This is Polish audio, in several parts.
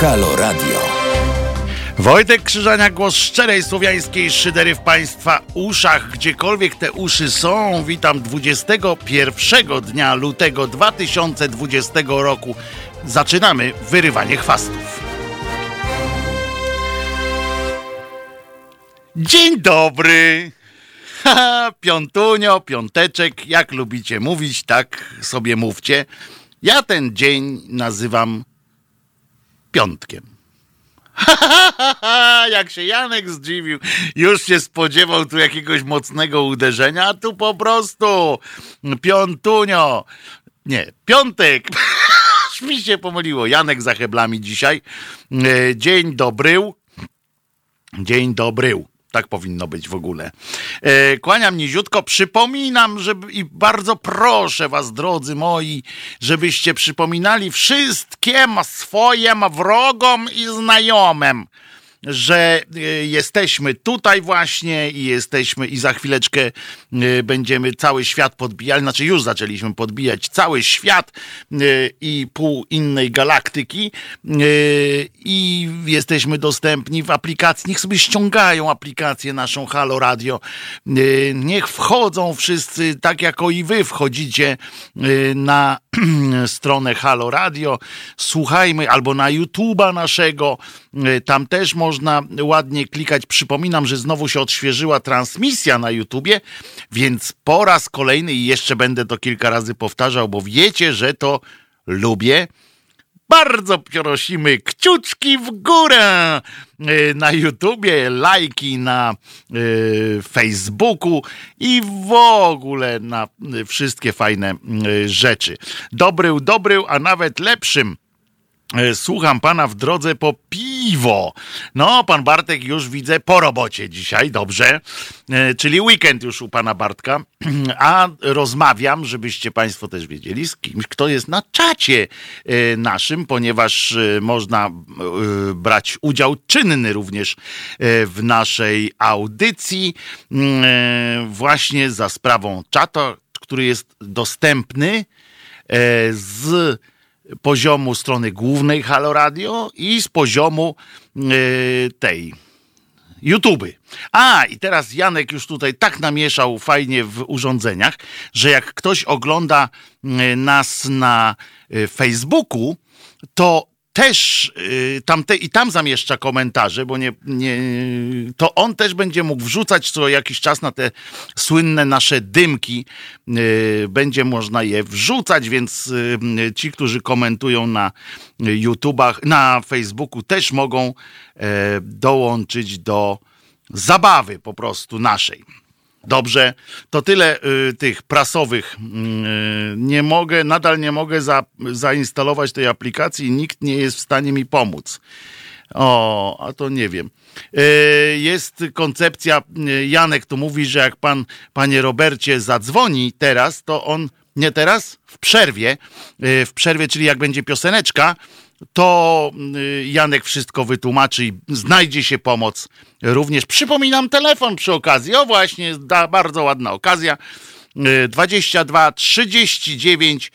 Halo Radio. Wojtek Krzyżania, głos szczerej słowiańskiej szydery w Państwa uszach, gdziekolwiek te uszy są. Witam 21 dnia lutego 2020 roku. Zaczynamy wyrywanie chwastów. Dzień dobry! Piątunio, piąteczek, jak lubicie mówić, tak sobie mówcie. Ja ten dzień nazywam piątkiem. Jak się Janek zdziwił, już się spodziewał tu jakiegoś mocnego uderzenia, a tu po prostu piątunio. Nie, piątek. mi się pomyliło. Janek za heblami dzisiaj. E, dzień dobry. Dzień dobry. Tak powinno być w ogóle. E, kłaniam niziutko. Przypominam, żeby i bardzo proszę was, drodzy moi, żebyście przypominali wszystkim swoim wrogom i znajomym że e, jesteśmy tutaj właśnie i jesteśmy i za chwileczkę e, będziemy cały świat podbijali, znaczy już zaczęliśmy podbijać cały świat e, i pół innej galaktyki i jesteśmy dostępni w aplikacji. Niech sobie ściągają aplikację naszą Halo Radio. Niech wchodzą wszyscy, tak jako i wy wchodzicie na stronę Halo Radio. Słuchajmy albo na YouTube'a naszego. Tam też można można ładnie klikać. Przypominam, że znowu się odświeżyła transmisja na YouTubie, więc po raz kolejny i jeszcze będę to kilka razy powtarzał, bo wiecie, że to lubię. Bardzo prosimy kciuczki w górę y, na YouTubie, lajki na y, Facebooku i w ogóle na wszystkie fajne y, rzeczy. Dobry, dobry, a nawet lepszym słucham pana w drodze po piwo. No, pan Bartek już widzę po robocie dzisiaj, dobrze. E, czyli weekend już u pana Bartka. A rozmawiam, żebyście państwo też wiedzieli, z kimś, kto jest na czacie e, naszym, ponieważ można brać udział czynny również w naszej audycji, właśnie za sprawą czata, który jest dostępny z poziomu strony głównej Halo Radio i z poziomu yy, tej YouTube. A, i teraz Janek już tutaj tak namieszał fajnie w urządzeniach, że jak ktoś ogląda e, nas na e, Facebooku, to też y, tam te, i tam zamieszcza komentarze, bo nie, nie, to on też będzie mógł wrzucać co jakiś czas na te słynne nasze dymki. Y, będzie można je wrzucać, więc y, ci, którzy komentują na YouTubach, na Facebooku też mogą e, dołączyć do zabawy po prostu naszej. Dobrze, to tyle y, tych prasowych. Y, nie mogę, nadal nie mogę za, zainstalować tej aplikacji nikt nie jest w stanie mi pomóc. O, a to nie wiem. Y, jest koncepcja, y, Janek tu mówi, że jak pan, panie Robercie, zadzwoni teraz, to on, nie teraz, w przerwie, y, w przerwie, czyli jak będzie pioseneczka, to y, Janek wszystko wytłumaczy i znajdzie się pomoc. Również przypominam telefon przy okazji. O właśnie, bardzo ładna okazja. 22 39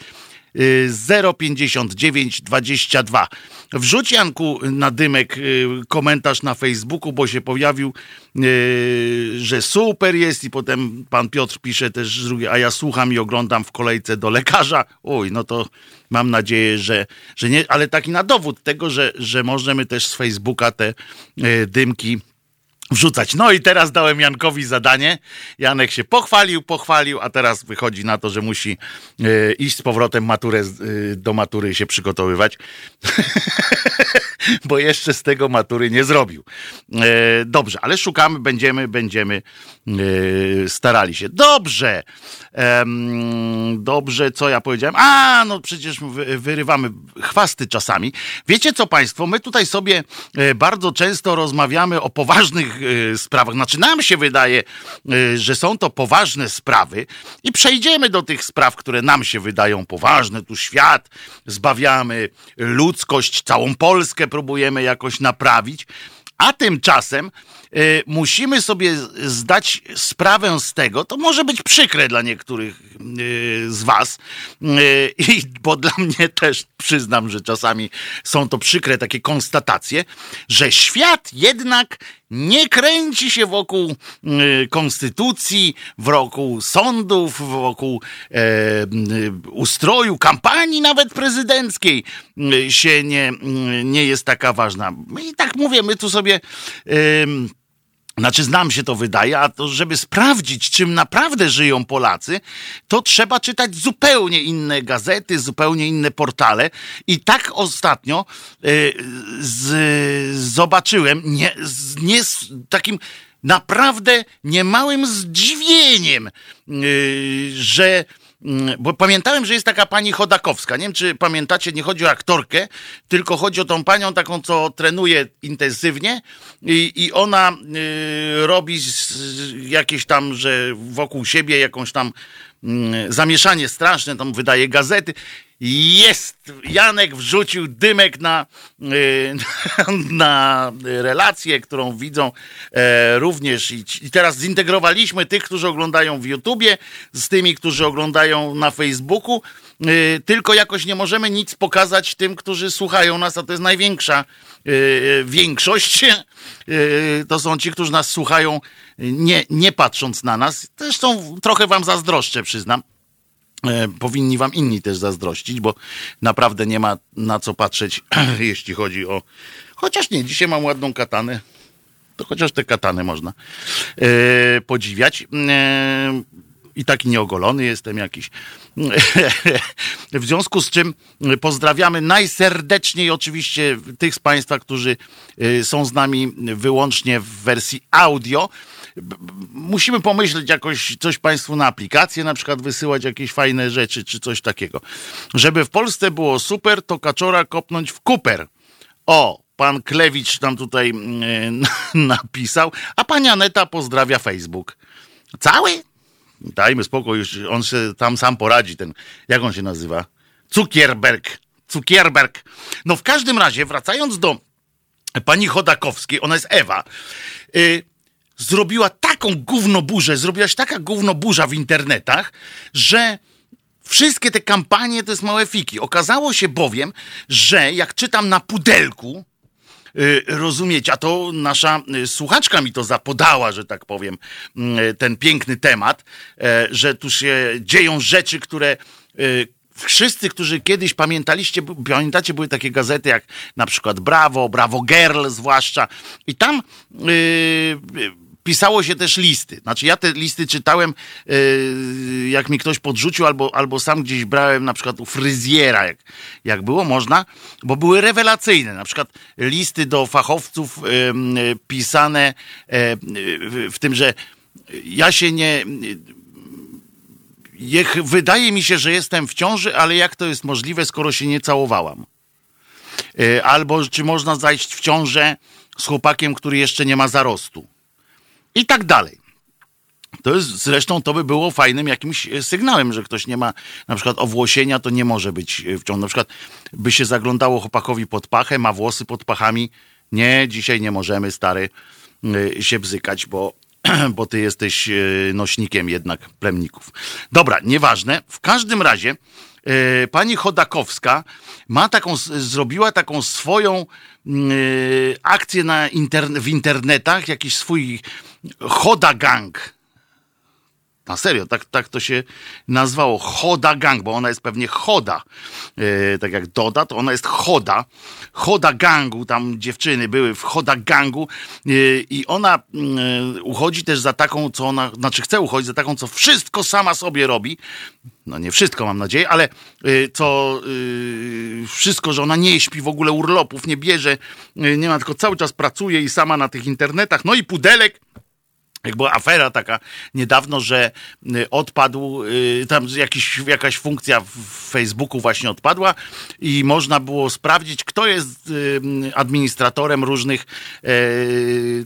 059 22. Wrzuć Janku na dymek y, komentarz na Facebooku, bo się pojawił, y, że super jest i potem pan Piotr pisze też drugie, a ja słucham i oglądam w kolejce do lekarza. Oj, no to mam nadzieję, że, że nie, ale taki na dowód tego, że, że możemy też z Facebooka te y, dymki wrzucać. No i teraz dałem Jankowi zadanie. Janek się pochwalił, pochwalił, a teraz wychodzi na to, że musi e, iść z powrotem maturę, e, do matury się przygotowywać, bo jeszcze z tego matury nie zrobił. E, dobrze, ale szukamy, będziemy, będziemy starali się. Dobrze, dobrze, co ja powiedziałem? A, no przecież wyrywamy chwasty czasami. Wiecie co państwo, my tutaj sobie bardzo często rozmawiamy o poważnych sprawach. Znaczy, nam się wydaje, y, że są to poważne sprawy i przejdziemy do tych spraw, które nam się wydają poważne. Tu świat zbawiamy, ludzkość, całą Polskę próbujemy jakoś naprawić. A tymczasem musimy sobie zdać sprawę z tego, to może być przykre dla niektórych z Was, i, bo dla mnie też przyznam, że czasami są to przykre takie konstatacje, że świat jednak nie kręci się wokół y, konstytucji, wokół sądów, wokół e, y, ustroju, kampanii nawet prezydenckiej y, się nie, nie jest taka ważna. I tak mówię, my tu sobie. Znaczy, znam się to wydaje, a to, żeby sprawdzić, czym naprawdę żyją Polacy, to trzeba czytać zupełnie inne gazety, zupełnie inne portale. I tak ostatnio y, z, zobaczyłem, nie, z, nie z takim naprawdę niemałym zdziwieniem, y, że bo pamiętałem, że jest taka pani Chodakowska. Nie wiem, czy pamiętacie, nie chodzi o aktorkę, tylko chodzi o tą panią taką, co trenuje intensywnie i, i ona y, robi jakieś tam, że wokół siebie jakąś tam y, zamieszanie straszne, tam wydaje gazety. Jest! Janek wrzucił dymek na, y, na relację, którą widzą e, również. I teraz zintegrowaliśmy tych, którzy oglądają w YouTubie, z tymi, którzy oglądają na Facebooku. Y, tylko jakoś nie możemy nic pokazać tym, którzy słuchają nas, a to jest największa y, większość. To są ci, którzy nas słuchają, nie, nie patrząc na nas. Zresztą trochę wam zazdroszczę, przyznam powinni wam inni też zazdrościć, bo naprawdę nie ma na co patrzeć, jeśli chodzi o. Chociaż nie, dzisiaj mam ładną katanę. To chociaż te katany można e, podziwiać. E, I taki nieogolony jestem jakiś. w związku z czym pozdrawiamy najserdeczniej oczywiście tych z Państwa, którzy e, są z nami wyłącznie w wersji audio musimy pomyśleć jakoś coś Państwu na aplikację, na przykład wysyłać jakieś fajne rzeczy czy coś takiego. Żeby w Polsce było super, to kaczora kopnąć w kuper. O, pan Klewicz tam tutaj yy, napisał, a pani Aneta pozdrawia Facebook. Cały? Dajmy spokój, już on się tam sam poradzi, ten, jak on się nazywa? Cukierberg. Cukierberg. No w każdym razie, wracając do pani Chodakowskiej, ona jest Ewa. Yy, zrobiła taką gównoburzę, zrobiła się taka gównoburza w internetach, że wszystkie te kampanie to jest małe fiki. Okazało się bowiem, że jak czytam na pudelku, Yy, rozumieć, a to nasza y, słuchaczka mi to zapodała, że tak powiem, yy, ten piękny temat, że tu się dzieją rzeczy, które y, wszyscy, którzy kiedyś pamiętaliście, pamiętacie, były takie gazety jak na przykład Brawo, Brawo Girl zwłaszcza i tam pisało się też listy. Znaczy ja te listy czytałem, yy, jak mi ktoś podrzucił, albo, albo sam gdzieś brałem na przykład u fryzjera, jak, jak było można, bo były rewelacyjne. Na przykład listy do fachowców yy, pisane yy, w tym, że ja się nie... Jech, wydaje mi się, że jestem w ciąży, ale jak to jest możliwe, skoro się nie całowałam? Yy, albo czy można zajść w ciążę z chłopakiem, który jeszcze nie ma zarostu? I tak dalej. To jest, zresztą to by było fajnym jakimś e, sygnałem, że ktoś nie ma na przykład owłosienia, to nie może być e, w ciągu. Na przykład by się zaglądało chłopakowi pod pachę, ma włosy pod pachami. Nie, dzisiaj nie możemy, stary, e, się bzykać, bo, bo ty jesteś nośnikiem jednak plemników. Dobra, nieważne. W każdym razie pani Chodakowska ma taką, zrobiła taką swoją akcję na interne, w internetach, jakiś swój Choda Gang. Na serio, tak, tak to się nazwało. Choda Gang, bo ona jest pewnie choda. E, tak jak Doda, to ona jest choda. Choda Gangu, tam dziewczyny były w choda Gangu e, i ona e, uchodzi też za taką, co ona, znaczy chce uchodzić za taką, co wszystko sama sobie robi. No nie wszystko mam nadzieję, ale co wszystko, że ona nie śpi w ogóle urlopów, nie bierze, nie ma, tylko cały czas pracuje i sama na tych internetach. No i pudelek jak była afera taka niedawno, że y, odpadł, y, tam jakiś, jakaś funkcja w Facebooku właśnie odpadła i można było sprawdzić, kto jest y, administratorem różnych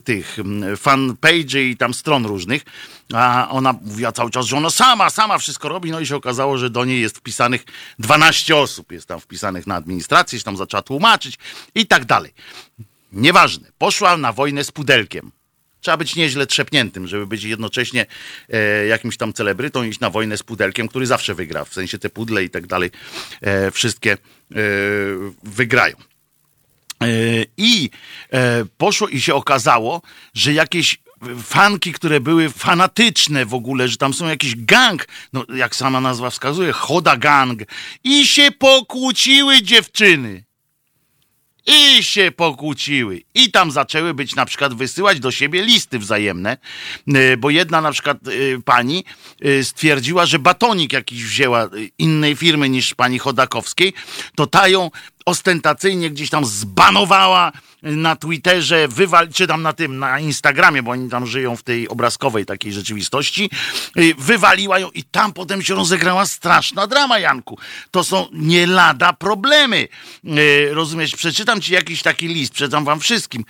tych fanpage'y i tam stron różnych. A ona mówiła cały czas, że ona sama, sama wszystko robi, no i się okazało, że do niej jest wpisanych 12 osób, jest tam wpisanych na administrację, się tam zaczęła tłumaczyć i tak dalej. Nieważne. Poszła na wojnę z pudelkiem Trzeba być nieźle trzepniętym, żeby być jednocześnie e, jakimś tam celebrytą, iść na wojnę z pudelkiem, który zawsze wygra. W sensie te pudle i tak dalej, e, wszystkie e, wygrają. I poszło i się okazało, że jakieś fanki, które były fanatyczne w ogóle, że tam są jakiś gang, no jak sama nazwa wskazuje, choda gang i się pokłóciły dziewczyny. I się pokłóciły. I tam zaczęły być na przykład wysyłać do siebie listy wzajemne, y, bo jedna na przykład y, pani y, stwierdziła, że batonik jakiś wzięła innej firmy niż pani Chodakowskiej, to ta ją ostentacyjnie gdzieś tam zbanowała na Twitterze, wywal, czy tam na tym, na Instagramie, bo oni tam żyją w tej obrazkowej takiej rzeczywistości, wywaliła ją i tam potem się rozegrała straszna drama, Janku. To są nie lada problemy. Rozumiesz? Przeczytam ci jakiś taki list, przeczytam wam wszystkim.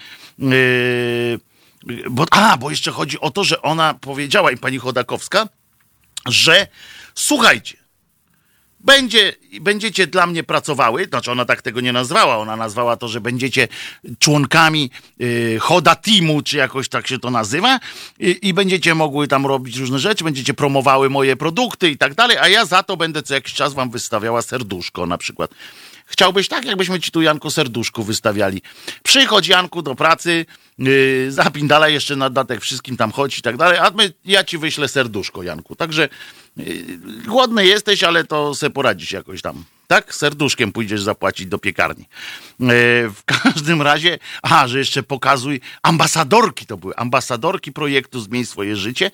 Bo, a, bo jeszcze chodzi o to, że ona powiedziała, i pani Chodakowska, że słuchajcie, będzie, będziecie dla mnie pracowały, znaczy ona tak tego nie nazwała, ona nazwała to, że będziecie członkami y, Hoda Teamu, czy jakoś tak się to nazywa i, i, będziecie mogły tam robić różne rzeczy, będziecie promowały moje produkty i tak dalej, a ja za to będę co jakiś czas wam wystawiała serduszko na przykład. Chciałbyś tak, jakbyśmy ci tu Janku serduszku wystawiali. Przychodź Janku do pracy, yy, zapindala jeszcze na datek wszystkim tam chodź i tak dalej, a my, ja ci wyślę serduszko Janku. Także yy, głodny jesteś, ale to se poradzisz jakoś tam. Tak? Serduszkiem pójdziesz zapłacić do piekarni. Yy, w każdym razie, a, że jeszcze pokazuj, ambasadorki to były, ambasadorki projektu Zmień swoje życie.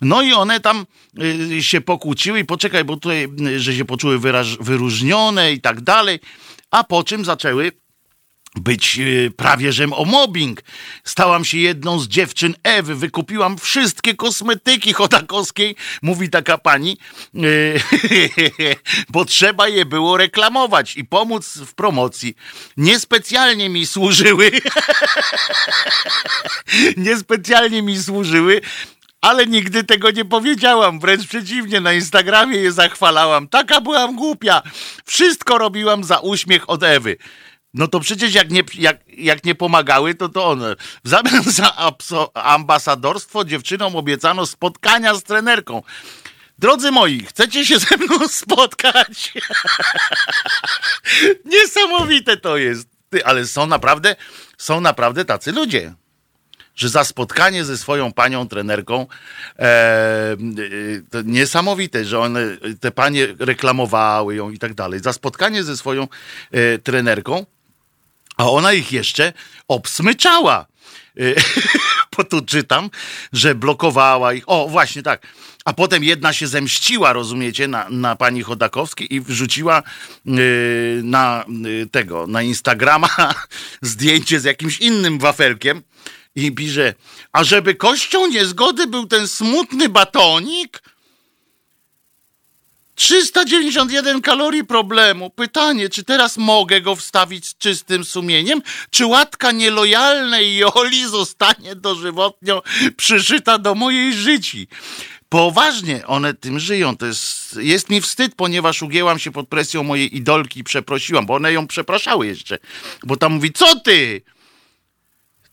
No i one tam yy, się pokłóciły i poczekaj, bo tutaj, yy, że się poczuły wyraż, wyróżnione i tak dalej, a po czym zaczęły być yy, prawie że o mobbing. Stałam się jedną z dziewczyn Ewy, wykupiłam wszystkie kosmetyki chodakowskiej, mówi taka pani, yy, bo trzeba je było reklamować i pomóc w promocji. Niespecjalnie mi służyły, niespecjalnie mi służyły, ale nigdy tego nie powiedziałam. Wręcz przeciwnie, na Instagramie je zachwalałam. Taka byłam głupia. Wszystko robiłam za uśmiech od Ewy. No to przecież jak nie, jak, jak nie pomagały, to to one. W zamian za ambasadorstwo dziewczynom obiecano spotkania z trenerką. Drodzy moi, chcecie się ze mną spotkać? Niesamowite to jest. Ty, ale są naprawdę, są naprawdę tacy ludzie że za spotkanie ze swoją panią trenerką e, to niesamowite, że one, te panie reklamowały ją i tak dalej. Za spotkanie ze swoją e, trenerką a ona ich jeszcze obsmyczała. Y, bo tu czytam, że blokowała ich. O, właśnie tak. A potem jedna się zemściła, rozumiecie, na, na pani Chodakowskiej i wrzuciła yy, na yy, tego, na Instagrama zdjęcie z jakimś innym wafelkiem i pisze, a żeby kością niezgody był ten smutny batonik, 391 kalorii problemu. Pytanie, czy teraz mogę go wstawić z czystym sumieniem? Czy łatka nielojalnej Joli zostanie dożywotnio przyszyta do mojej życi? Poważnie one tym żyją. To jest, jest mi wstyd, ponieważ ugięłam się pod presją mojej idolki i przeprosiłam, bo one ją przepraszały jeszcze. Bo tam mówi, co ty?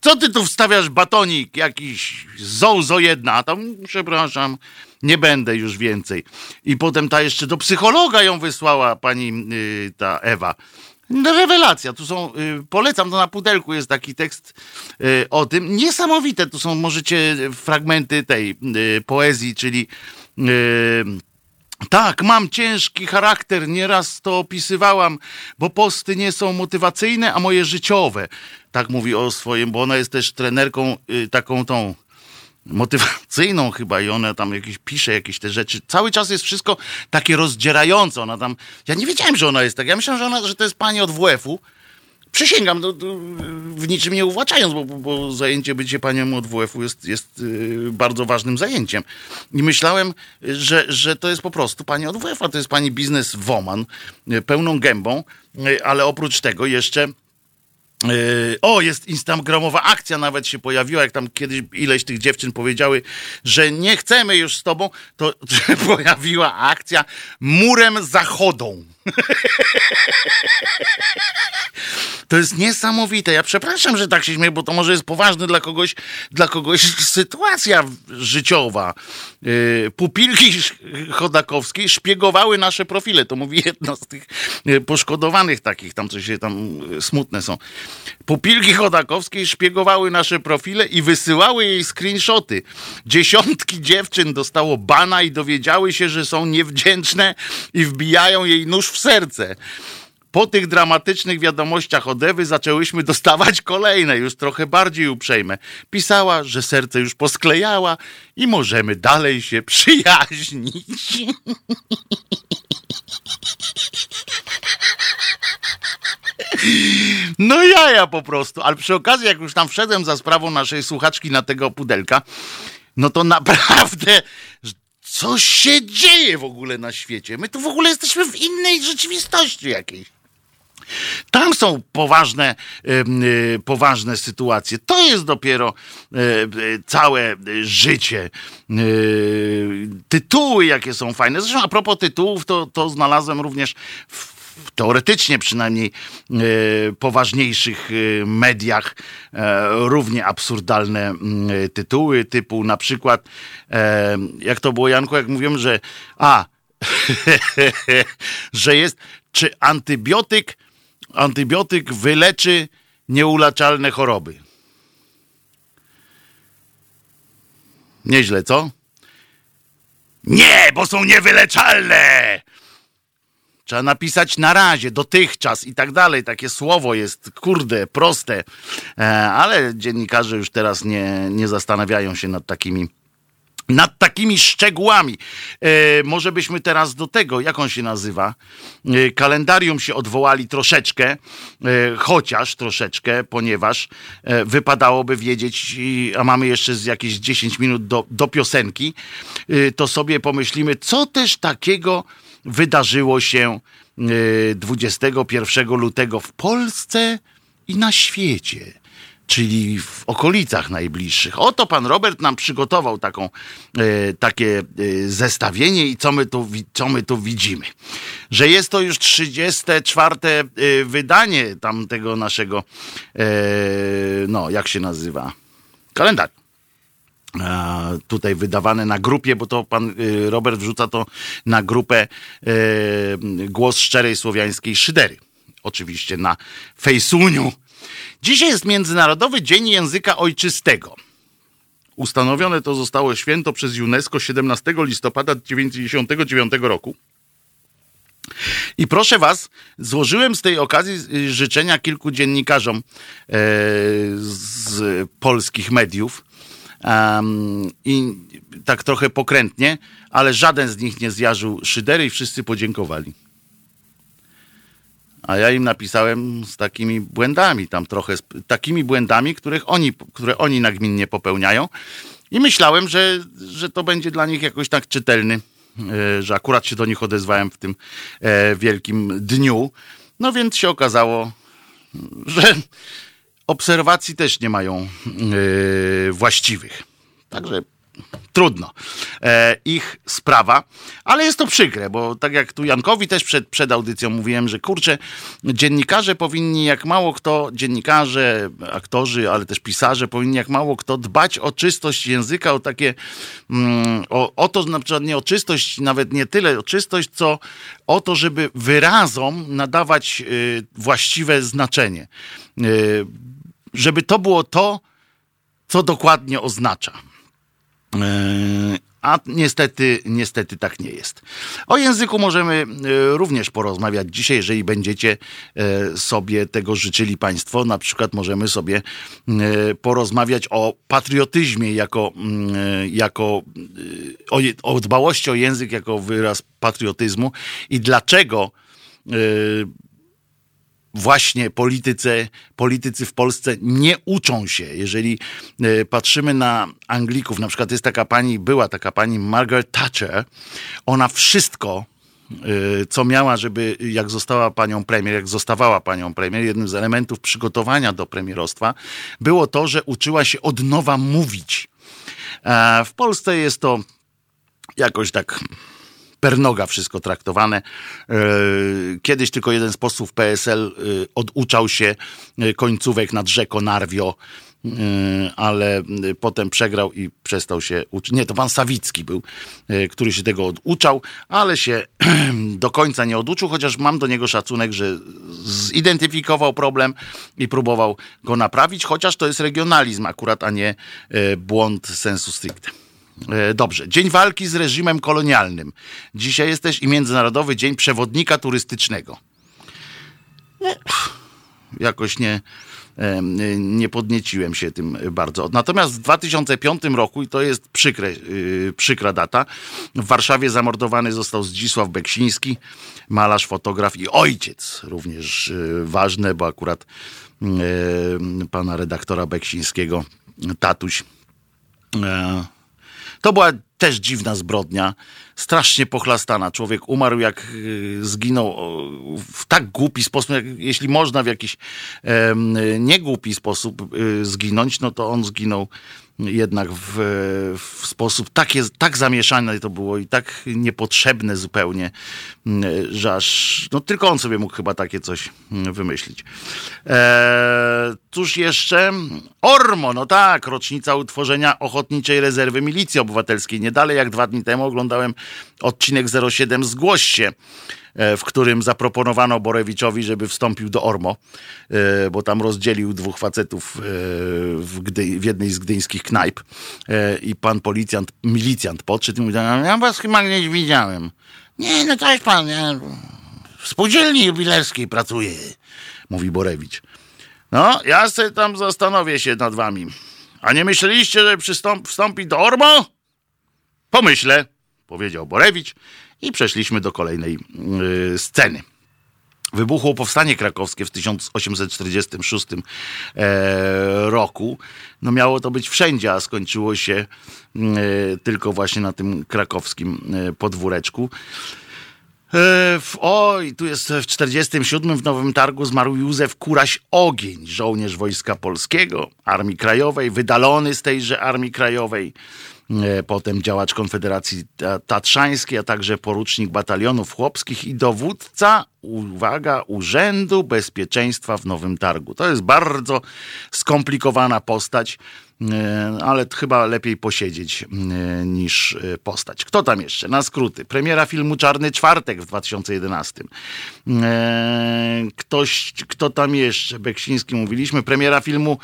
Co ty tu wstawiasz batonik jakiś zołzo jedna? Tam, przepraszam, nie będę już więcej. I potem ta jeszcze do psychologa ją wysłała pani yy, ta Ewa. No, rewelacja, tu są, yy, polecam, to na pudelku jest taki tekst yy, o tym. Niesamowite, tu są, możecie fragmenty tej y, poezji, czyli y, tak, mam ciężki charakter, nieraz to opisywałam, bo posty nie są motywacyjne, a moje życiowe. Tak mówi o swoim, bo ona jest też trenerką y, taką tą motywacyjną chyba i ona tam jakieś pisze jakieś te rzeczy. Cały czas jest wszystko takie rozdzierające. Ona tam, ja nie wiedziałem, że ona jest tak. Ja myślałem, że, ona, że to jest pani od WF-u. Przysięgam, no, w niczym nie uwłaczając, bo, bo zajęcie bycie panią od WF-u jest, jest yy, bardzo ważnym zajęciem. I myślałem, że, że to jest po prostu pani od WF-a, to jest pani bizneswoman, yy, pełną gębą, yy, ale oprócz tego jeszcze o, jest instagramowa akcja nawet się pojawiła, jak tam kiedyś ileś tych dziewczyn powiedziały, że nie chcemy już z tobą, to pojawiła akcja murem zachodą. To jest niesamowite. Ja przepraszam, że tak się śmieję, bo to może jest poważne dla kogoś, dla kogoś sytuacja życiowa. Yy, pupilki chodakowskiej szpiegowały nasze profile. To mówi jedno z tych yy, poszkodowanych takich, tam coś się tam yy, smutne są. Pupilki chodakowskiej szpiegowały nasze profile i wysyłały jej screenshoty. Dziesiątki dziewczyn dostało bana i dowiedziały się, że są niewdzięczne i wbijają jej nóż w serce. Po tych dramatycznych wiadomościach od Ewy zaczęłyśmy dostawać kolejne, już trochę bardziej uprzejme. Pisała, że serce już posklejała i możemy dalej się przyjaźnić. No ja, ja po prostu. Ale przy okazji, jak już tam wszedłem za sprawą naszej słuchaczki na tego pudelka, no to naprawdę co się dzieje w ogóle na świecie? My tu w ogóle jesteśmy w innej rzeczywistości jakiejś. Tam są poważne, yy, poważne sytuacje. To jest dopiero yy, całe życie. Yy, tytuły, jakie są fajne. Zresztą a propos tytułów, to, to znalazłem również w teoretycznie przynajmniej e, poważniejszych e, mediach e, równie absurdalne tytuły, typu na przykład, jak to było Janku, jak mówiłem, że a, że jest, czy antybiotyk, antybiotyk wyleczy nieuleczalne choroby. Nieźle, co? Nie, bo są niewyleczalne! Trzeba napisać na razie, dotychczas i tak dalej. Takie słowo jest, kurde, proste. E, ale dziennikarze już teraz nie, nie zastanawiają się nad takimi nad takimi szczegółami. E, może byśmy teraz do tego, jak on się nazywa, e, kalendarium się odwołali troszeczkę, e, chociaż troszeczkę, ponieważ e, wypadałoby wiedzieć, a mamy jeszcze z jakieś 10 minut do, do piosenki, e, to sobie pomyślimy, co też takiego wydarzyło się 21 e, lutego w Polsce i na świecie, czyli w okolicach najbliższych. Oto pan Robert nam przygotował taką, e, takie e, zestawienie i co my, tu, co my tu widzimy. Że jest to już 34 wydanie tamtego naszego, no jak się nazywa, kalendarz tutaj wydawane na grupie, bo to pan y, Robert wrzuca to na grupę y, Głos Szczerej Słowiańskiej Szydery. Oczywiście na Fejsuniu. Dzisiaj jest Międzynarodowy Dzień Języka Ojczystego. Ustanowione to zostało święto przez UNESCO 17 listopada 1999 roku. I proszę Was, złożyłem z tej okazji y, życzenia kilku dziennikarzom e, z polskich mediów, I tak trochę pokrętnie, ale żaden z nich nie zjarzył szydery i wszyscy podziękowali. A ja im napisałem z takimi błędami, tam trochę, z takimi błędami, których oni, które oni nagminnie popełniają. I myślałem, że, że to będzie dla nich jakoś tak czytelny, e, że akurat się do nich odezwałem w tym e, wielkim dniu. No więc się okazało, że obserwacji też nie mają yy, właściwych. Także trudno. E, ich sprawa, ale jest to przykre, bo tak jak tu Jankowi też przed, przed audycją mówiłem, że kurczę, dziennikarze powinni jak mało kto, dziennikarze, aktorzy, ale też pisarze powinni jak mało kto dbać o czystość języka, o takie, mm, o, o to na przykład nie o czystość, nawet nie tyle o czystość, co o to, żeby wyrazom nadawać y, właściwe znaczenie. Y, żeby to było to, co dokładnie oznacza. E, a niestety, niestety tak nie jest. O języku możemy e, również porozmawiać dzisiaj, jeżeli będziecie e, sobie tego życzyli Państwo. Na przykład możemy sobie porozmawiać o patriotyzmie jako, mm, jako o, o dbałości o język jako wyraz patriotyzmu i dlaczego właśnie polityce, politycy w Polsce nie uczą się. Jeżeli e, patrzymy na Anglików, na przykład jest taka pani, była taka pani Margaret Thatcher, ona wszystko e, co miała, żeby jak została panią premier, jak zostawała panią premier, jednym z elementów przygotowania do premierostwa było to, że uczyła się od nowa mówić. W Polsce jest to jakoś tak pernoga wszystko traktowane. Kiedyś tylko jeden z posłów PSL oduczał się końcówek nad rzeką Narwio ale potem przegrał i przestał się uczyć. Nie, to pan Sawicki był, który się tego oduczał, ale się do końca nie oduczył, chociaż mam do niego szacunek, że zidentyfikował problem i próbował go naprawić, chociaż to jest regionalizm akurat, a nie błąd sensu stricte. Dobrze. Dzień walki z reżimem kolonialnym. Dzisiaj jest też i Międzynarodowy Dzień Przewodnika Turystycznego. Jakoś nie, nie podnieciłem się tym bardzo. Natomiast w 2005 roku, i to jest przykre, y, przykra data, w Warszawie zamordowany został Zdzisław Beksiński, malarz, fotograf i ojciec. Również y, ważne, bo akurat pana redaktora Beksińskiego, tatuś, e, to była też dziwna zbrodnia, strasznie pochlastana. Człowiek umarł jak y, zginął w tak głupi sposób, jak, jeśli można w jakiś e, niegłupi sposób y, zginąć, no to on zginął jednak w, w sposób takie, tak zamieszane to było i tak niepotrzebne zupełnie, że aż, no tylko on sobie mógł chyba takie coś wymyślić. Eee, cóż jeszcze? Ormo, no tak, rocznica utworzenia Ochotniczej Rezerwy Milicji Obywatelskiej. Nie dalej jak dwa dni temu oglądałem odcinek 07 Zgłoś się E, w którym zaproponowano Borewiczowi, żeby wstąpił do Ormo, e, bo tam rozdzielił dwóch facetów e, w, Gdy, w jednej z gdyńskich knajp i pan policjant, milicjant podszedł i mówi, ja was chyba gdzieś widziałem. Nie, no to jest pan, ja w spółdzielni jubilerskiej pracuję, mówi Borewicz. No, ja sobie tam zastanowię się nad wami. A nie myśleliście, że przystąp, wstąpi do Ormo? Pomyślę, powiedział Borewicz i przeszliśmy do kolejnej yy, sceny. Wybuchło powstanie krakowskie w 1846 e, roku. No miało to być wszędzie, a skończyło się e, tylko właśnie na tym krakowskim e, podwóreczku. W, oj, tu jest w 47 w Nowym Targu zmarł Józef Kuraś-Ogień, żołnierz Wojska Polskiego, Armii Krajowej, wydalony z tejże Armii Krajowej. E, potem działacz Konfederacji Tatrzańskiej, a także porucznik batalionów chłopskich i dowódca, uwaga, Urzędu Bezpieczeństwa w Nowym Targu. To jest bardzo skomplikowana postać. E, ale chyba lepiej posiedzieć e, niż e, postać. Kto tam jeszcze? Na skróty. Premiera filmu Czarny Czwartek w 2011. Ktoś, kto tam jeszcze? Beksiński mówiliśmy. Premiera filmu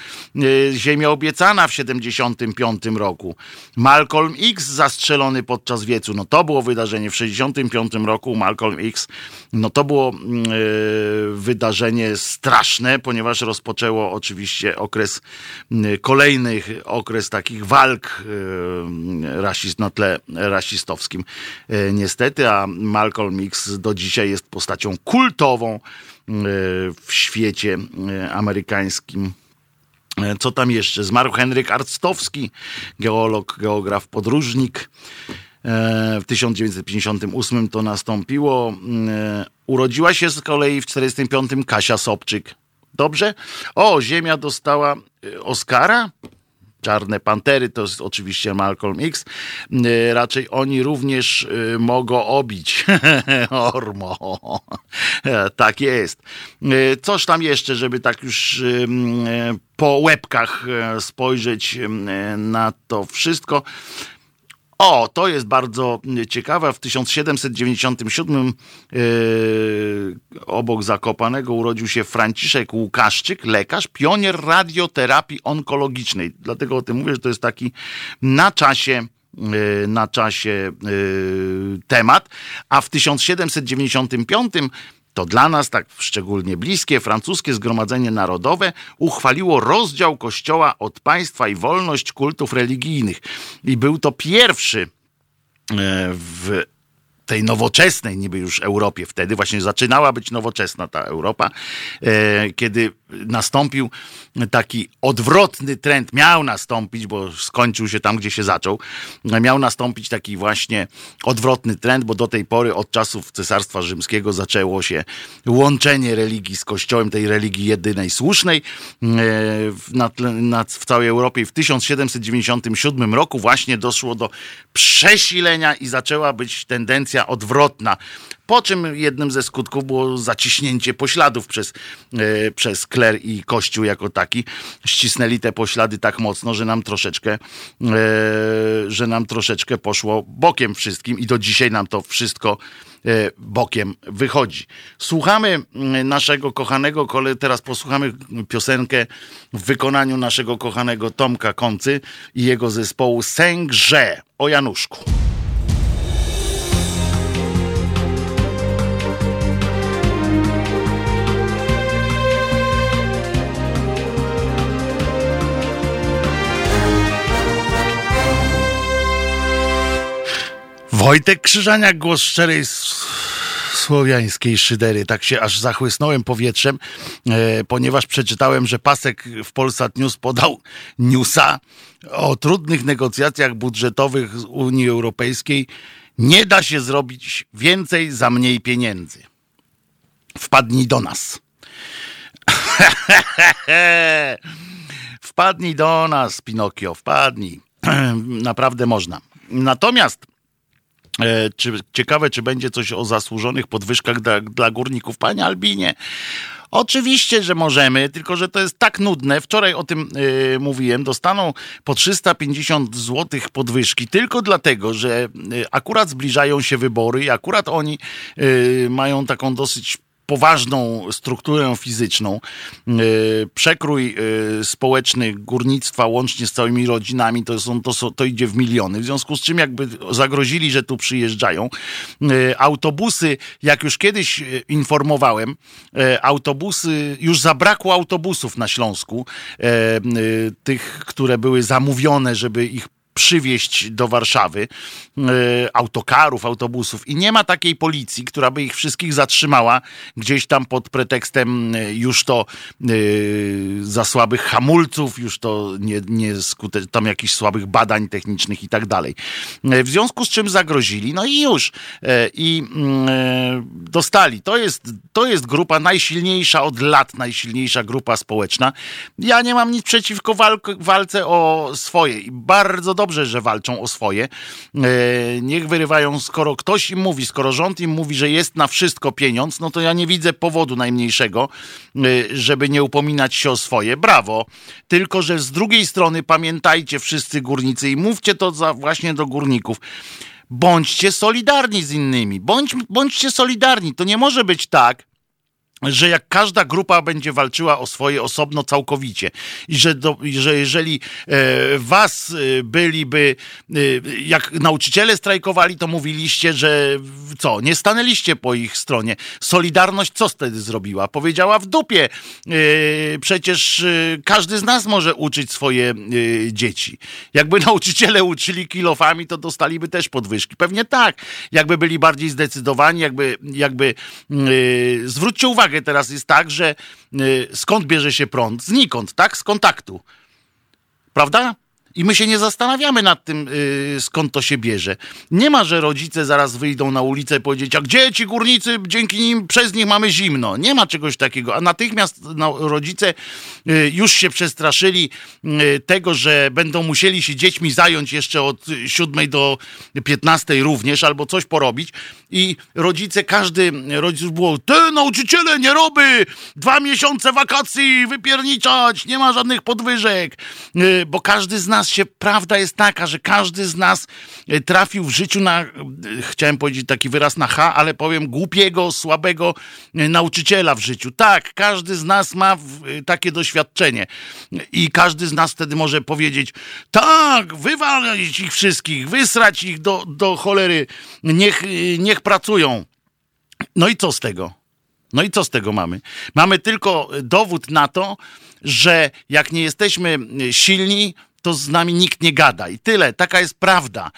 Ziemia Obiecana w 75 roku. Malcolm X zastrzelony podczas wiecu. No to było wydarzenie w 65 roku. Malcolm X. No to było wydarzenie straszne, ponieważ rozpoczęło oczywiście okres kolejnych okres takich walk e, rasist, na tle rasistowskim e, niestety, a Malcolm X do dzisiaj jest postacią kultową e, w świecie amerykańskim. Co tam jeszcze? Zmarł Henryk Arctowski, geolog, geograf, podróżnik. W 1958 to nastąpiło. Urodziła się z kolei w 1945 Kasia Sobczyk. Dobrze? O, Ziemia dostała Oscara? Czarne Pantery, to jest oczywiście Malcolm X. Y, raczej oni również y, mogą obić Ormo. tak jest. Coś tam jeszcze, żeby tak już po łebkach spojrzeć na to wszystko. O, to jest bardzo ciekawe. W 1797 yy, e, obok Zakopanego urodził się Franciszek Łukaszczyk, lekarz, pionier radioterapii onkologicznej. Dlatego o tym mówię, że to jest taki na czasie e, na czasie e, temat, a w 1795 to dla nas tak szczególnie bliskie francuskie Zgromadzenie Narodowe uchwaliło rozdział Kościoła od państwa i wolność kultów religijnych. I był to pierwszy e, w tej nowoczesnej niby już Europie wtedy, właśnie zaczynała być nowoczesna ta Europa, e, kiedy nastąpił taki odwrotny trend, miał nastąpić, bo skończył się tam, gdzie się zaczął, miał nastąpić taki właśnie odwrotny trend, bo do tej pory od czasów Cesarstwa Rzymskiego zaczęło się łączenie religii z Kościołem, tej religii jedynej słusznej na, na, w całej Europie. W 1797 roku właśnie doszło do przesilenia i zaczęła być tendencja odwrotna. Po czym jednym ze skutków było zaciśnięcie pośladów przez, e, przez kler i kościół jako taki. Ścisnęli te poślady tak mocno, że nam troszeczkę, e, że nam troszeczkę poszło bokiem wszystkim i do dzisiaj nam to wszystko e, bokiem wychodzi. Słuchamy mm, naszego kochanego, teraz posłuchamy piosenkę w wykonaniu naszego kochanego Tomka Koncy i jego zespołu Sęgrze o Januszku. Wojtek Krzyżaniak, głos szczerej słowiańskiej szydery. Tak się aż zachłysnąłem powietrzem, e, ponieważ przeczytałem, że Pasek w Polsat News podał newsa o trudnych negocjacjach budżetowych z Unii Europejskiej. Nie da się zrobić więcej za mniej pieniędzy. Wpadnij do nas. wpadnij do nas, Pinokio, wpadnij. Naprawdę można. Natomiast czy, ciekawe, czy będzie coś o zasłużonych podwyżkach dla, dla górników. Panie Albinie, Oczywiście, że możemy, tylko że to jest tak nudne. Wczoraj o tym yy, mówiłem. Dostaną po 350 zł podwyżki tylko dlatego, że yy, akurat zbliżają się wybory i akurat oni yy, mają taką dosyć poważną strukturę fizyczną, e, przekrój e, społeczny górnictwa łącznie z całymi rodzinami, to, są, to, są, to idzie w miliony. W związku z czym jakby zagrozili, że tu przyjeżdżają. E, autobusy, jak już kiedyś informowałem, autobusy, już zabrakło autobusów na Śląsku, tych, które były zamówione, żeby ich przywieźć do Warszawy e, autokarów, autobusów i nie ma takiej policji, która by ich wszystkich zatrzymała gdzieś tam pod pretekstem e, już to e, za słabych hamulców, już to nie, nie skute- tam jakichś słabych badań technicznych i tak dalej. W związku z czym zagrozili, no i już. I mm, dostali. To jest, to jest grupa najsilniejsza od lat, najsilniejsza grupa społeczna. Ja nie mam nic przeciwko walce o swoje i bardzo dobrze dobrze, że walczą o swoje. E, niech wyrywają, skoro ktoś im mówi, skoro rząd im mówi, że jest na wszystko pieniądz, no to ja nie widzę powodu najmniejszego, e, żeby nie upominać się o swoje. Brawo. Tylko, że z drugiej strony pamiętajcie wszyscy górnicy i mówcie to za, właśnie do górników bądźcie solidarni z innymi. Bądź, bądźcie solidarni. To nie może być tak, że jak każda grupa będzie walczyła o swoje osobno całkowicie i że, do, że jeżeli e, was e, byliby, e, jak nauczyciele strajkowali, to mówiliście, że co, nie stanęliście po ich stronie. Solidarność co wtedy zrobiła? Powiedziała w dupie, e, przecież e, każdy z nas może uczyć swoje e, dzieci. Jakby nauczyciele uczyli kilofami, to dostaliby też podwyżki. Pewnie tak. Jakby byli bardziej zdecydowani, jakby, jakby zwróćcie uwagę, uwagę, teraz jest tak, że y, skąd bierze się prąd? Znikąd, tak? Z kontaktu. Prawda? I my się nie zastanawiamy nad tym, yy, skąd to się bierze. Nie ma, że rodzice zaraz wyjdą na ulicę i powiedzieć, a gdzie ci górnicy, dzięki nim, przez nich mamy zimno. Nie ma czegoś takiego. A natychmiast no, rodzice yy, już się przestraszyli tego, że będą musieli się dziećmi zająć jeszcze od 7 do 15 również, albo coś porobić. I rodzice, każdy rodzic było, te nauczyciele nie roby, dwa miesiące wakacji wypierniczać, nie ma żadnych podwyżek, y, bo każdy z nas się, prawda jest taka, że każdy z nas trafił w życiu na, e, chciałem powiedzieć taki wyraz na H, ale powiem głupiego, słabego e, nauczyciela w życiu. Tak, każdy z nas ma takie doświadczenie i każdy z nas wtedy może powiedzieć, tak, wywalić ich wszystkich, wysrać ich do, do cholery, niech, niech pracują. No i co z tego? No i co z tego mamy? Mamy tylko dowód na to, że jak nie jesteśmy silni, to z nami nikt nie gada. I tyle, taka jest prawda.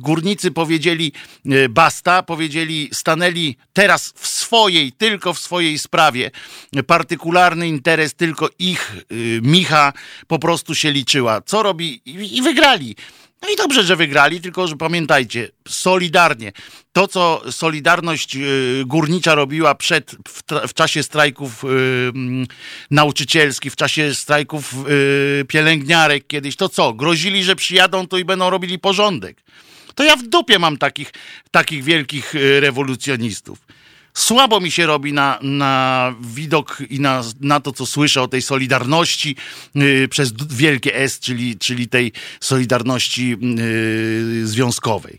Górnicy powiedzieli basta, powiedzieli, stanęli teraz w swojej, tylko w swojej sprawie. Partykularny interes tylko ich, Micha, po prostu się liczyła. Co robi? I wygrali. No i dobrze, że wygrali, tylko że pamiętajcie, solidarnie. To, co Solidarność y, Górnicza robiła przed, w, w czasie strajków y, nauczycielskich, w czasie strajków y, pielęgniarek kiedyś, to co? Grozili, że przyjadą tu i będą robili porządek. To ja w dupie mam takich, takich wielkich rewolucjonistów słabo mi się robi na, na widok i na, na to, co słyszę o tej solidarności yy, przez wielkie S, czyli, czyli tej solidarności yy, związkowej.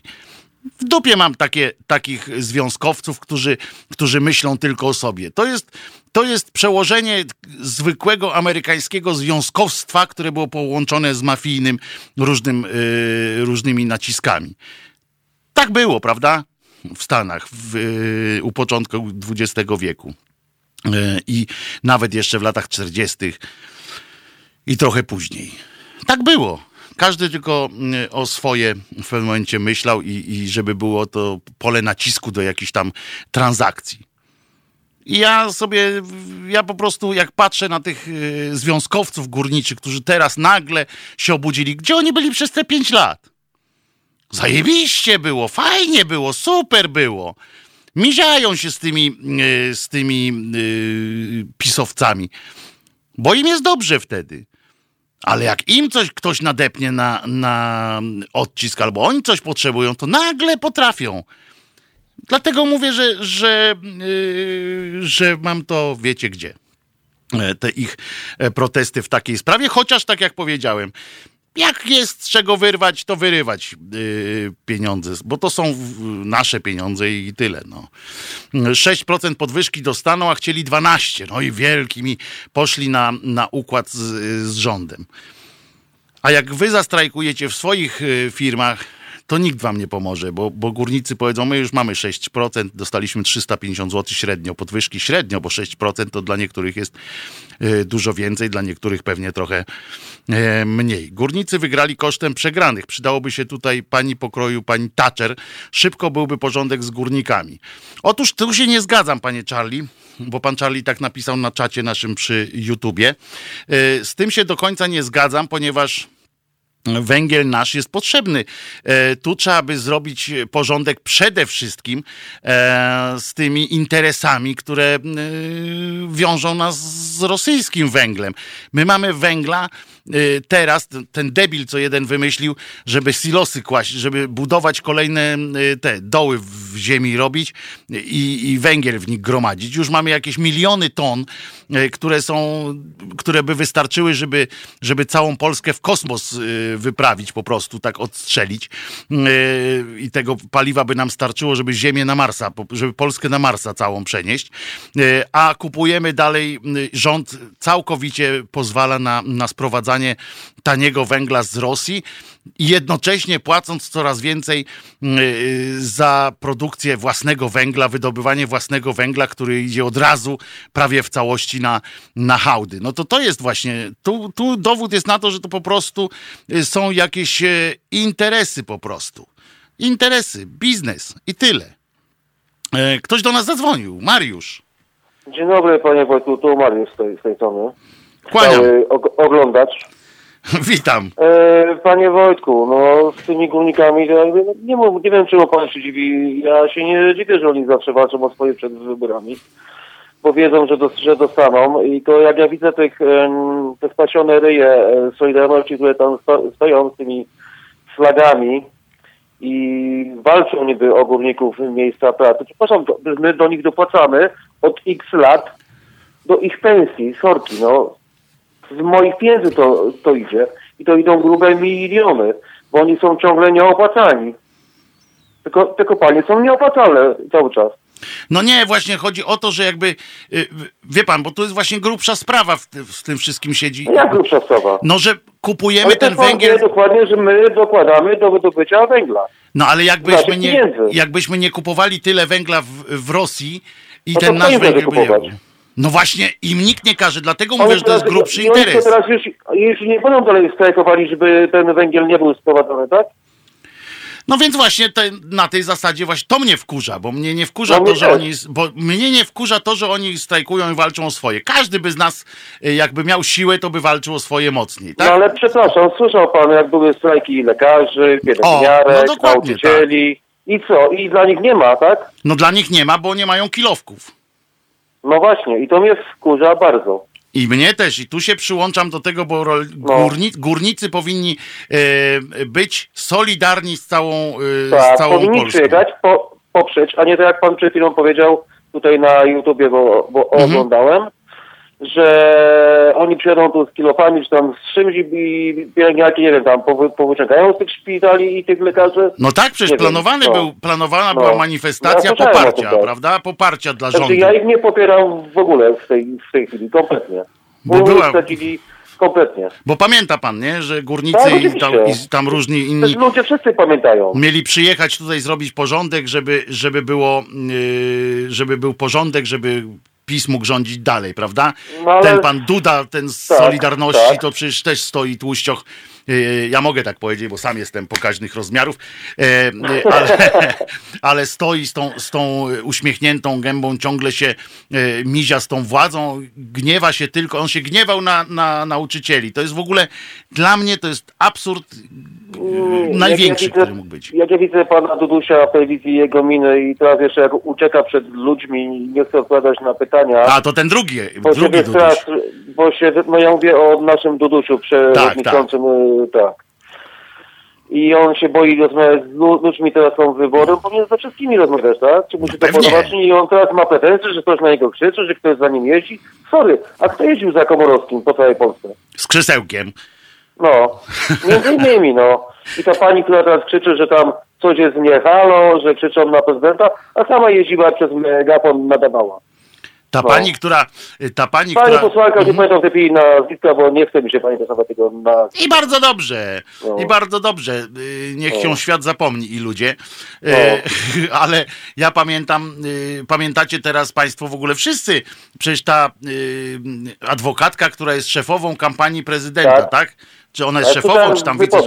W dupie mam takie, takich związkowców, którzy, którzy myślą tylko o sobie. To jest, to jest przełożenie zwykłego amerykańskiego związkowstwa, które było połączone z mafijnym różnym, yy, różnymi naciskami. Tak było, prawda? W Stanach w, y, u początku XX wieku. Y, I nawet jeszcze w latach 40. i trochę później. Tak było. Każdy tylko y, o swoje w pewnym momencie myślał i, i żeby było to pole nacisku do jakichś tam transakcji. I ja sobie, ja po prostu jak patrzę na tych związkowców górniczych, którzy teraz nagle się obudzili, gdzie oni byli przez te pięć lat? Zajebiście było, fajnie było, super było. Miziają się z tymi, e, z tymi yy, pisowcami, bo im jest dobrze wtedy. Ale jak im coś ktoś nadepnie na, na odcisk, albo oni coś potrzebują, to nagle potrafią. Dlatego mówię, że, że, yy, że mam to, wiecie gdzie te ich protesty w takiej sprawie, chociaż tak jak powiedziałem, jak jest z czego wyrwać, to wyrywać yy, pieniądze, bo to są nasze pieniądze i tyle. No. 6% podwyżki dostaną, a chcieli 12. No i wielkimi poszli na, na układ z, z rządem. A jak wy zastrajkujecie w swoich y, firmach, to nikt wam nie pomoże, bo, bo górnicy powiedzą, my już mamy 6%, dostaliśmy 350 zł średnio, podwyżki średnio, bo 6% to dla niektórych jest y, dużo więcej, dla niektórych pewnie trochę y, mniej. Górnicy wygrali kosztem przegranych. Przydałoby się tutaj pani pokroju, pani Thatcher. Szybko byłby porządek z górnikami. Otóż tu się nie zgadzam, panie Charlie bo pan Charlie tak napisał na czacie naszym przy YouTubie. Y, z tym się do końca nie zgadzam, ponieważ węgiel nasz jest potrzebny. E, tu trzeba by zrobić porządek przede wszystkim e, z tymi interesami, które e, wiążą nas z rosyjskim węglem. My mamy węgla teraz ten debil, co jeden wymyślił, żeby silosy kłaść, żeby budować kolejne y, te doły w ziemi robić i, i węgiel w nich gromadzić. Już mamy jakieś miliony ton, y, które są, które by wystarczyły, żeby, żeby całą Polskę w kosmos wyprawić po prostu, tak odstrzelić. I tego paliwa by nam starczyło, żeby Ziemię na Marsa, żeby Polskę na Marsa całą przenieść. A kupujemy dalej, rząd całkowicie pozwala na, na sprowadzanie taniego węgla z Rosji i jednocześnie płacąc coraz więcej y, za produkcję własnego węgla, wydobywanie własnego węgla, który idzie od razu prawie w całości na, na hałdy. No to to jest właśnie, tu, tu dowód jest na to, że to po prostu y, są jakieś y, interesy po prostu. Interesy, biznes i tyle. E, ktoś do nas zadzwonił. Mariusz. Dzień dobry, panie Wojtku, tu Mariusz z tej, z tej strony. Kłaniam. oglądacz. Witam. E, panie Wojtku, no z tymi górnikami, to nie, nie wiem czemu pan się dziwi. Ja się nie dziwię, że oni zawsze walczą o swoje przed wyborami, bo wiedzą, że, do, że dostaną. I to jak ja widzę tych, te spasione ryje e, Solidarności, które tam stoją z tymi flagami i walczą niby o górników miejsca pracy. Przepraszam, my do nich dopłacamy od x lat do ich pensji, sorki, no z moich pieniędzy to, to idzie i to idą grube miliony, bo oni są ciągle nieopłacani. Tylko te kopalnie są nieopłacalne cały czas. No nie, właśnie chodzi o to, że jakby, y, wie pan, bo to jest właśnie grubsza sprawa w, w tym wszystkim siedzi. No jak grubsza sprawa? No, że kupujemy ten węgiel... Dokładnie, że my dokładamy do wydobycia węgla. No ale jakbyśmy nie, jakbyśmy nie kupowali tyle węgla w, w Rosji i no ten nasz węgiel... By No właśnie, im nikt nie każe, dlatego mówię, że to jest grubszy oni interes. teraz już, już nie będą dalej strajkowali, żeby ten węgiel nie był sprowadzony, tak? No więc właśnie te, na tej zasadzie właśnie to mnie wkurza, bo mnie nie wkurza No to, że oni, bo mnie nie wkurza to, że oni strajkują i walczą o swoje. Każdy by z nas y, jakby miał siłę, to by walczył o swoje mocniej, No tak? ale przepraszam, słyszał pan, jak były strajki lekarzy, pielęgniarek, no dokładnie nauczycieli. I co? I dla nich nie ma, tak? No dla nich nie ma, bo nie mają kilowków. No właśnie, i to mnie wkurza bardzo. I mnie też, i tu się przyłączam do tego, bo rol- No. górni, górnicy powinni e, być solidarni z całą, Tak, z całą powinni Polską. przyjechać, po, poprzeć, a nie tak jak pan przed chwilą powiedział tutaj na YouTubie, bo, bo Mhm. oglądałem, że oni przyjadą tu z kilofami, czy tam z czymś i, pielęgniarki, nie wiem, tam powy, powyciągają z tych szpitali i tych lekarzy. No tak, przecież Nie wiem, planowany no. był, planowana No. była Ja manifestacja słyszałem o tym, poparcia, tak. prawda? Poparcia dla rządu. Znaczy ja ich nie popieram w ogóle w tej, w tej chwili, kompletnie. Bo była- kompletnie. Bo pamięta pan, nie, że górnicy Tak, i, tam, i tam różni Też inni ludzie wszyscy pamiętają. mieli przyjechać tutaj zrobić porządek, żeby, żeby było, yy, żeby był porządek, żeby PiS mógł rządzić dalej, prawda? No ale- Ten pan Duda, ten z Tak, Solidarności, tak. to przecież też stoi tłuścioch. Yy, Ja mogę tak powiedzieć, bo sam jestem pokaźnych rozmiarów, yy, yy, ale, ale stoi z tą, z tą uśmiechniętą gębą, ciągle się mizia z tą władzą, gniewa się tylko, on się gniewał na, na nauczycieli. To jest w ogóle, dla mnie to jest absurd największy, jak ja widzę, który mógł być. Jak ja widzę pana Dudusia w telewizji, jego miny i teraz jeszcze jak ucieka przed ludźmi, nie chce odpowiadać na pytania. A, to ten drugi, bo drugi Duduś. teraz, bo się, no ja mówię o naszym Dudusiu przewodniczącym, tak. tak. I on się boi rozmawiać z lu- ludźmi, teraz są wybory, powinien ze wszystkimi rozmawiać, tak? Czy mu się to Pewnie. podoba, czy nie? I on teraz ma pretensje, że ktoś na niego krzyczy, że ktoś za nim jeździ. Sorry, a kto jeździł za Komorowskim po całej Polsce? Z krzesełkiem. No, między innymi, no. I ta pani, która teraz krzyczy, że tam coś jest nie halo, że krzyczą na prezydenta, a sama jeździła przez megafon, nadawała. Ta No. pani, która. Ta pani, Pani która. posłanka, nie pamiętam w tej chwili nazwiska, bo nie chce mi się pani testować tego na... I bardzo dobrze, No. i bardzo dobrze. Y, Niech No. się świat zapomni i ludzie. Y, No. Ale ja pamiętam, y, pamiętacie teraz Państwo w ogóle wszyscy, przecież ta adwokatka, która jest szefową kampanii prezydenta, tak? Tak. Czy ona jest Ja szefową, czy tam wice...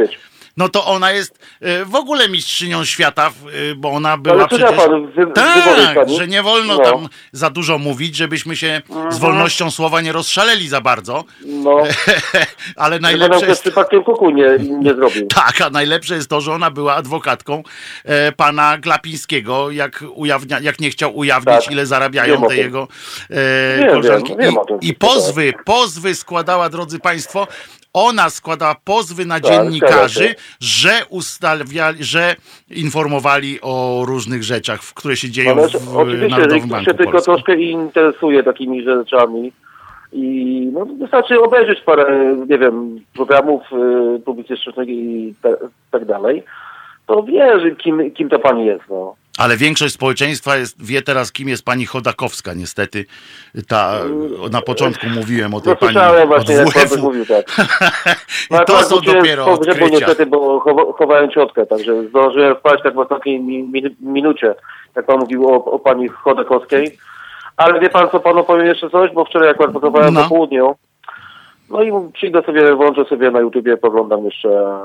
No to ona jest y, w ogóle mistrzynią świata, y, bo ona była Ale przecież... pan wy, Tak, że nie wolno No. tam za dużo mówić, żebyśmy się z wolnością słowa nie rozszaleli za bardzo. No, Ale najlepsze ktoś jest... przypadkiem kuku nie, nie zrobił. Tak, a najlepsze jest to, że ona była adwokatką e, pana Glapińskiego, jak, ujawnia, jak nie chciał ujawnić, Tak. ile zarabiają te jego e, koleżanki. wiem, wiem I, pozwy, pozwy składała, drodzy państwo, ona składała pozwy na Tak, dziennikarzy. Że ustawiali, że informowali o różnych rzeczach, które się dzieją Ale w oczywiście, Narodowym Banku się tylko Polskim. troszkę interesuje takimi rzeczami i no, wystarczy obejrzeć parę, nie wiem, programów y, publicystycznych i te, tak dalej, to wie, że kim, kim ta pani jest, no. Ale większość społeczeństwa jest, wie teraz, kim jest pani Chodakowska, niestety. Ta, na początku mówiłem o tej No pani od właśnie, jak pan WF-u. mówił, tak. I to są dopiero pogrzebu odkrycia. niestety, bo chowa, chowałem ciotkę, także zdążyłem wpaść tak w ostatniej mi, mi, minucie, jak pan mówił o, o pani Chodakowskiej. Ale wie pan co, panu powiem jeszcze coś, bo wczoraj akurat pracowałem No. po południu. No i przyjdę sobie, włączę sobie na YouTubie, poglądam jeszcze e,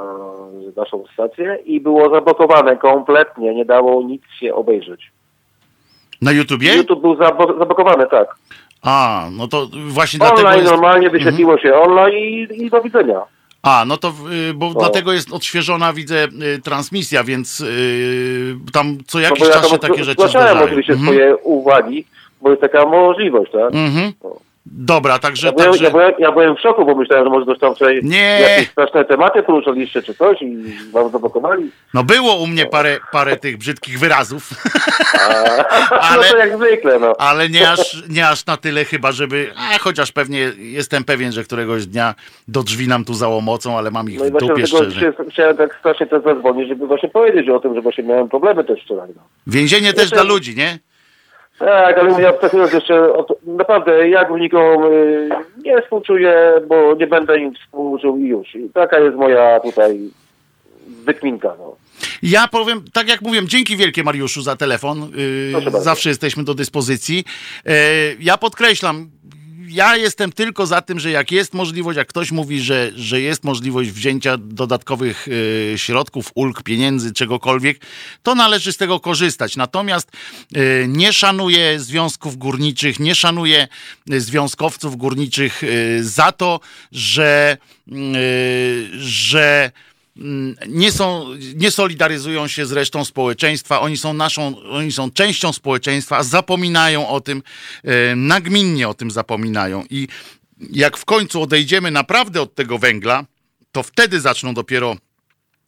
naszą stację i było zablokowane kompletnie, nie dało nic się obejrzeć. Na YouTubie? YouTube był zabo- zablokowany, tak. A, no to właśnie dlatego Online jest... normalnie wyświetliło się online i, i do widzenia. A, no to, y, bo No. dlatego jest odświeżona, widzę, y, transmisja, więc y, tam co No jakiś bo ja czas się takie rzeczy zdarzają. oczywiście Mhm. swoje uwagi, bo jest taka możliwość, tak? Mhm. No. Dobra, także... Ja byłem, także... ja, byłem, ja byłem w szoku, bo myślałem, że może tam wczoraj Nie. jakieś straszne tematy poruszaliście czy coś i wam zablokowali. No było u mnie parę, parę tych brzydkich wyrazów, A, Ale- No to jak zwykle, no. ale nie aż, nie aż na tyle chyba, żeby... A, chociaż pewnie jestem pewien, że któregoś dnia do drzwi nam tu załomocą, ale mam ich No w właśnie dupie dlatego szczerze. się, chciałem tak strasznie też zadzwonić, żeby właśnie powiedzieć o tym, że właśnie miałem problemy też wczoraj. No. Więzienie też Jeszcze- dla ludzi, nie? Tak, ale ja wskazując jeszcze, o to, naprawdę ja górnikom y, nie współczuję, bo nie będę im współczuł i już. I taka jest moja tutaj wykminka, no. Ja powiem, tak jak mówiłem, dzięki wielkie Mariuszu za telefon. Yy, zawsze jesteśmy do dyspozycji. Yy, ja podkreślam, ja jestem tylko za tym, że jak jest możliwość, jak ktoś mówi, że, że jest możliwość wzięcia dodatkowych y, środków, ulg, pieniędzy, czegokolwiek, to należy z tego korzystać. Natomiast y, nie szanuję związków górniczych, nie szanuję y, związkowców górniczych za to, że, że Mm, nie, są, nie solidaryzują się z resztą społeczeństwa, oni są naszą, oni są częścią społeczeństwa, zapominają o tym, e, nagminnie o tym zapominają. I jak w końcu odejdziemy naprawdę od tego węgla, to wtedy zaczną dopiero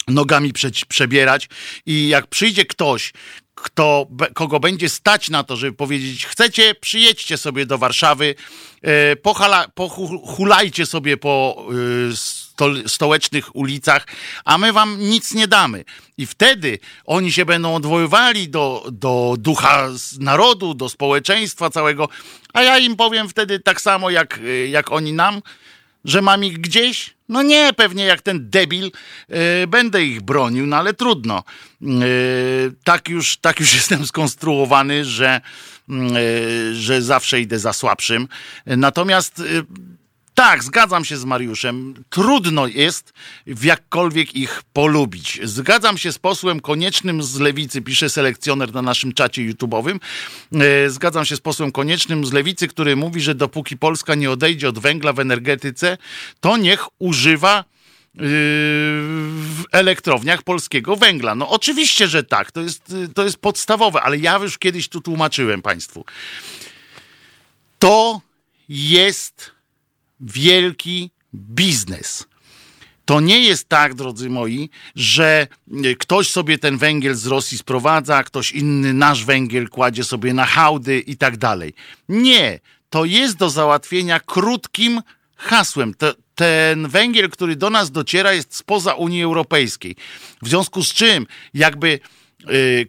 nogami prze, przebierać i jak przyjdzie ktoś, kto, kogo będzie stać na to, żeby powiedzieć, chcecie, przyjedźcie sobie do Warszawy, e, pochulajcie sobie po e, stołecznych ulicach, a my wam nic nie damy. I wtedy oni się będą odwoływali do, do ducha narodu, do społeczeństwa całego, a ja im powiem wtedy tak samo, jak, jak oni nam, że mam ich gdzieś? No nie, pewnie jak ten debil yy, będę ich bronił, no ale trudno. Yy, tak, już, tak już jestem skonstruowany, że, yy, że zawsze idę za słabszym. Natomiast tak, zgadzam się z Mariuszem. Trudno jest w jakkolwiek ich polubić. Zgadzam się z posłem koniecznym z lewicy, pisze selekcjoner na naszym czacie YouTube'owym. E, zgadzam się z posłem koniecznym z lewicy, który mówi, że dopóki Polska nie odejdzie od węgla w energetyce, to niech używa yy, w elektrowniach polskiego węgla. No oczywiście, że tak, to jest, to jest podstawowe, ale ja już kiedyś tu tłumaczyłem Państwu. To jest wielki biznes. To nie jest tak, drodzy moi, że e, ktoś sobie ten węgiel z Rosji sprowadza, ktoś inny nasz węgiel kładzie sobie na hałdy i tak dalej. Nie, to jest do załatwienia krótkim hasłem. To, ten węgiel, który do nas dociera, jest spoza Unii Europejskiej. W związku z czym, jakby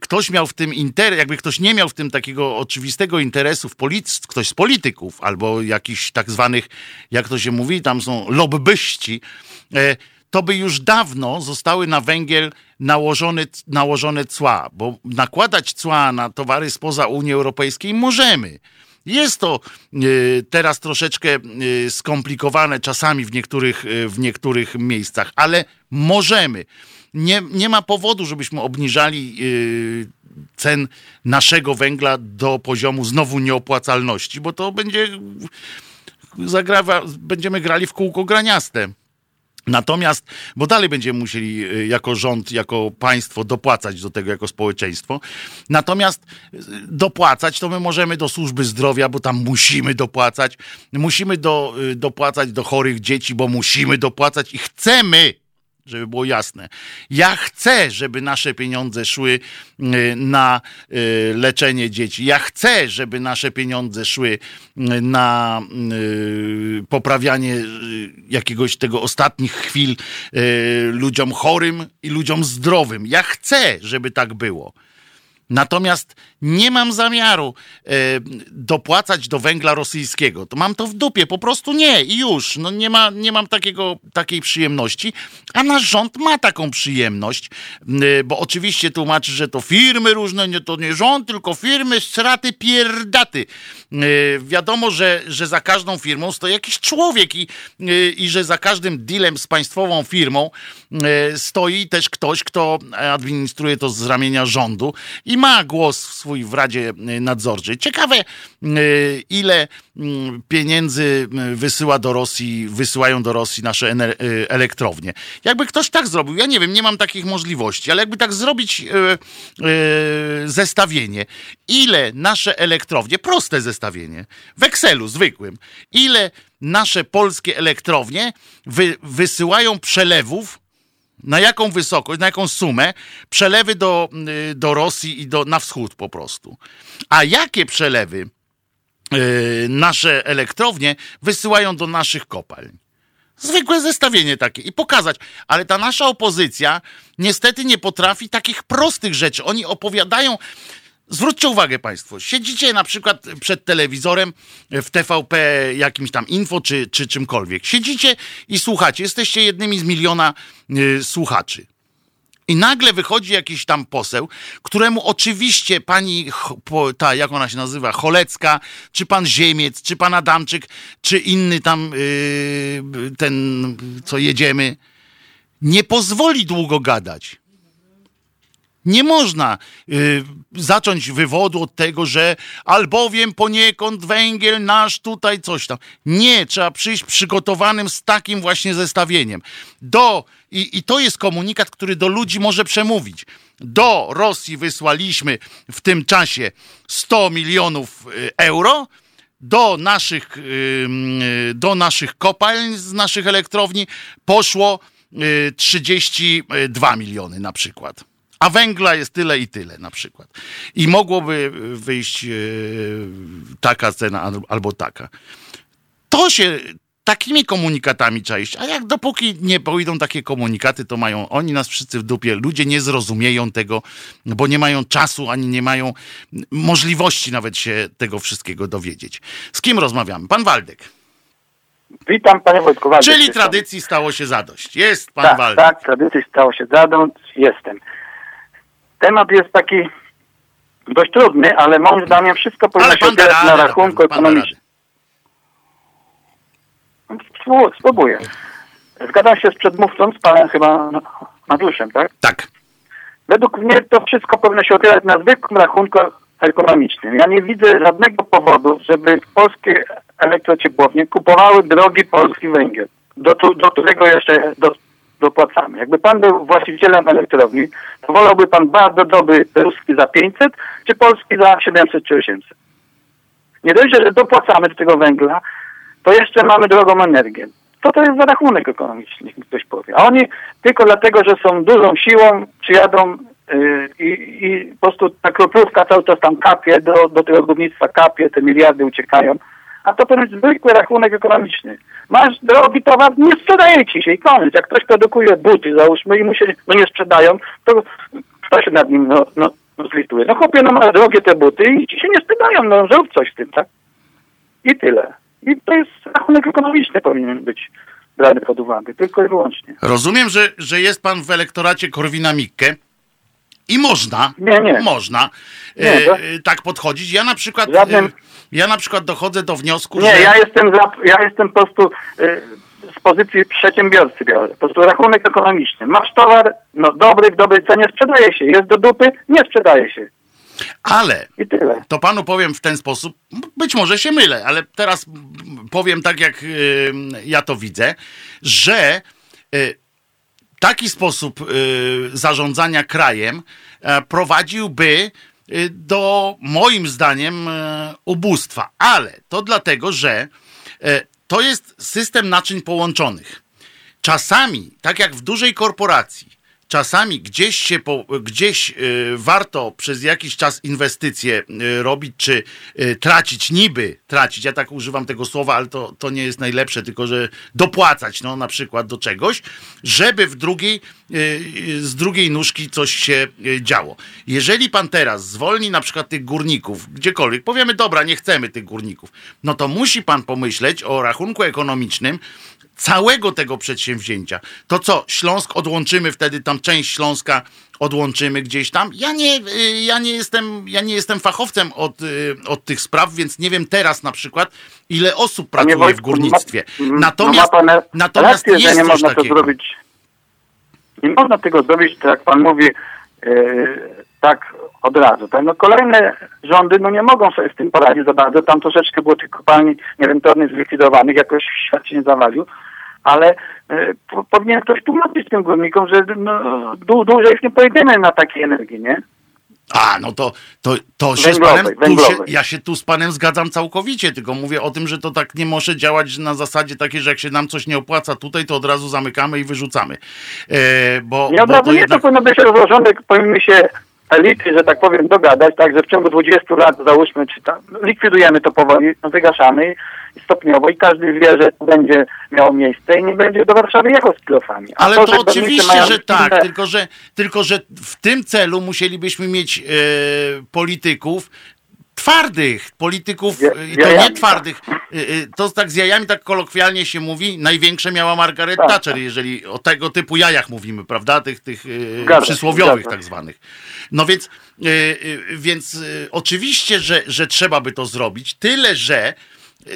ktoś miał w tym interes, jakby ktoś nie miał w tym takiego oczywistego interesu, w polic- ktoś z polityków albo jakiś tak zwanych, jak to się mówi, tam są lobbyści, e, to by już dawno zostały na węgiel nałożone, nałożone cła, bo nakładać cła na towary spoza Unii Europejskiej możemy. Jest to y, teraz troszeczkę y, skomplikowane czasami w niektórych, w niektórych miejscach, ale możemy nie, nie ma powodu, żebyśmy obniżali yy, cen naszego węgla do poziomu znowu nieopłacalności, bo to będzie zagrawa, będziemy grali w kółko graniaste. Natomiast, bo dalej będziemy musieli yy, jako rząd, jako państwo dopłacać do tego jako społeczeństwo. Natomiast yy, dopłacać to my możemy do służby zdrowia, bo tam musimy dopłacać. Musimy do, dopłacać do chorych dzieci, bo musimy dopłacać i chcemy żeby było jasne. Ja chcę, żeby nasze pieniądze szły y, na y, leczenie dzieci. Ja chcę, żeby nasze pieniądze szły y, na poprawianie jakiegoś tego ostatnich chwil ludziom chorym i ludziom zdrowym. Ja chcę, żeby tak było. Natomiast nie mam zamiaru e, dopłacać do węgla rosyjskiego. To mam to w dupie, po prostu nie i już. No nie, ma, nie mam takiego, takiej przyjemności, a nasz rząd ma taką przyjemność, e, bo oczywiście tłumaczy, że to firmy różne, nie, to nie rząd, tylko firmy, straty, pierdaty. E, wiadomo, że, że za każdą firmą stoi jakiś człowiek i, i że za każdym dealem z państwową firmą stoi też ktoś, kto administruje to z ramienia rządu i ma głos swój w Radzie Nadzorczej. Ciekawe, y, ile mm, pieniędzy y, wysyła do Rosji, wysyłają do Rosji nasze y, elektrownie. Jakby ktoś tak zrobił, ja nie wiem, nie mam takich możliwości, ale jakby tak zrobić zestawienie, ile nasze elektrownie, proste zestawienie, w Excelu zwykłym, ile nasze polskie elektrownie wy, wysyłają przelewów na jaką wysokość, na jaką sumę przelewy do, y, do Rosji i do, na wschód po prostu. A jakie przelewy yy, nasze elektrownie wysyłają do naszych kopalń? Zwykłe zestawienie takie i pokazać. Ale ta nasza opozycja niestety nie potrafi takich prostych rzeczy. Oni opowiadają Zwróćcie uwagę Państwo, siedzicie na przykład przed telewizorem w TVP jakimś tam info czy, czy czymkolwiek. Siedzicie i słuchacie, jesteście jednymi z miliona y, słuchaczy. I nagle wychodzi jakiś tam poseł, któremu oczywiście pani, ta, jak ona się nazywa, Cholecka, czy pan Ziemiec, czy pan Adamczyk, czy inny tam yy, ten, co jedziemy, nie pozwoli długo gadać. Nie można y, zacząć wywodu od tego, że albowiem poniekąd węgiel nasz tutaj coś tam. Nie, trzeba przyjść przygotowanym z takim właśnie zestawieniem. Do, i, i to jest komunikat, który do ludzi może przemówić. Do Rosji wysłaliśmy w tym czasie 100 milionów y, euro, do naszych, y, y, do naszych kopalń z naszych elektrowni poszło 32 miliony na przykład a węgla jest tyle i tyle na przykład. I mogłoby wyjść e, taka cena albo taka. To się takimi komunikatami trzeba iść. A jak dopóki nie pójdą takie komunikaty, to mają oni nas wszyscy w dupie. Ludzie nie zrozumieją tego, bo nie mają czasu, ani nie mają możliwości nawet się tego wszystkiego dowiedzieć. Z kim rozmawiamy? Pan Waldek. Witam panie Wojtku. Waldek Czyli tradycji stało się zadość. Jest pan tak, Waldek. Tak, tradycji stało się zadość. Jestem. Temat jest taki dość trudny, ale moim zdaniem wszystko powinno się opierać na rachunku ekonomicznym. Spróbuję. Zgadzam się z przedmówcą, z panem chyba Mariuszem, tak? Tak. Według mnie to wszystko powinno się opierać na zwykłym rachunku ekonomicznym. Ja nie widzę żadnego powodu, żeby polskie elektrociepłownie kupowały drogi polski węgiel, do, do którego jeszcze do, dopłacamy. Jakby pan był właścicielem elektrowni, to wolałby pan bardzo dobry ruski za 500, czy polski za 700 czy 800. Nie dość, że dopłacamy do tego węgla, to jeszcze mamy drogą energię. Co to jest za rachunek ekonomiczny, ktoś powie. A oni tylko dlatego, że są dużą siłą, przyjadą yy, i, i po prostu ta kroplówka cały czas tam kapie, do, do tego górnictwa kapie, te miliardy uciekają a to ten zwykły rachunek ekonomiczny. Masz drogi towar, nie sprzedaje ci się i koniec. Jak ktoś produkuje buty, załóżmy, i mu się no nie sprzedają, to kto się nad nim no, no, zlituje? No chłopie, no masz drogie te buty i ci się nie sprzedają, no zrób coś z tym, tak? I tyle. I to jest rachunek ekonomiczny powinien być brany pod uwagę, tylko i wyłącznie. Rozumiem, że, że jest pan w elektoracie Korwina-Mikke i można, nie, nie. można nie, e, tak podchodzić. Ja na przykład Żadnym... e, ja na przykład dochodzę do wniosku, nie, że... ja jestem, za, ja jestem po prostu y, z pozycji przedsiębiorcy biorę. Po prostu rachunek ekonomiczny. Masz towar, no dobry, w dobrej cenie, sprzedaje się. Jest do dupy, nie sprzedaje się. Ale to panu powiem w ten sposób, być może się mylę, ale teraz powiem tak, jak y, ja to widzę, że y, taki sposób y, zarządzania krajem e, prowadziłby Y, do moim zdaniem e, ubóstwa. Ale to dlatego, że e, to jest system naczyń połączonych. Czasami, tak jak w dużej korporacji, czasami gdzieś się po, gdzieś y, warto przez jakiś czas inwestycje y, robić, czy y, tracić, niby tracić, ja tak używam tego słowa, ale to, to nie jest najlepsze, tylko że dopłacać, no na przykład do czegoś, żeby w drugiej, z drugiej nóżki coś się działo. Jeżeli pan teraz zwolni na przykład tych górników, gdziekolwiek, powiemy, dobra, nie chcemy tych górników, no to musi pan pomyśleć o rachunku ekonomicznym, całego tego przedsięwzięcia. To co, Śląsk odłączymy wtedy, tam część Śląska odłączymy gdzieś tam. Ja nie, y, ja nie, jestem, ja nie jestem fachowcem od, y, od tych spraw, więc nie wiem teraz na przykład, ile osób pracuje Wojtku, w górnictwie. Ma, natomiast no ma natomiast rację, jest że nie można takiego. to zrobić. Nie można tego zrobić, tak jak pan mówi, yy, tak od razu. Tak? No kolejne rządy no nie mogą sobie z tym poradzić za bardzo. Tam troszeczkę było tych kopalni nierentownych zlikwidowanych, jakoś świat się nie zawalił ale e, powinien ktoś tłumaczyć tym górnikom, że no, dłużej już nie pojedziemy na takiej energii, nie? A, no to, to, to się z panem, tu się, ja się tu z panem zgadzam całkowicie, tylko mówię o tym, że to tak nie może działać na zasadzie takiej, że jak się nam coś nie opłaca tutaj, to od razu zamykamy i wyrzucamy. E, bo, nie od razu nie, jednak... to powinno być rozłożone, powinny się elity, że tak powiem, dogadać, tak, że w ciągu 20 lat, załóżmy, czy tam, likwidujemy to powoli, no, wygaszamy stopniowo i każdy wie, że to będzie miało miejsce i nie będzie do Warszawy jechał z kilofami. Ale to, to oczywiście, że tak, tylko że, tylko że w tym celu musielibyśmy mieć e, polityków, twardych polityków, i to nie twardych, to tak z jajami tak kolokwialnie się mówi, największe miała Margaret tak. Thatcher, jeżeli o tego typu jajach mówimy, prawda, tych, tych zgadza, przysłowiowych zgadza. tak zwanych. No więc, więc oczywiście, że, że trzeba by to zrobić, tyle, że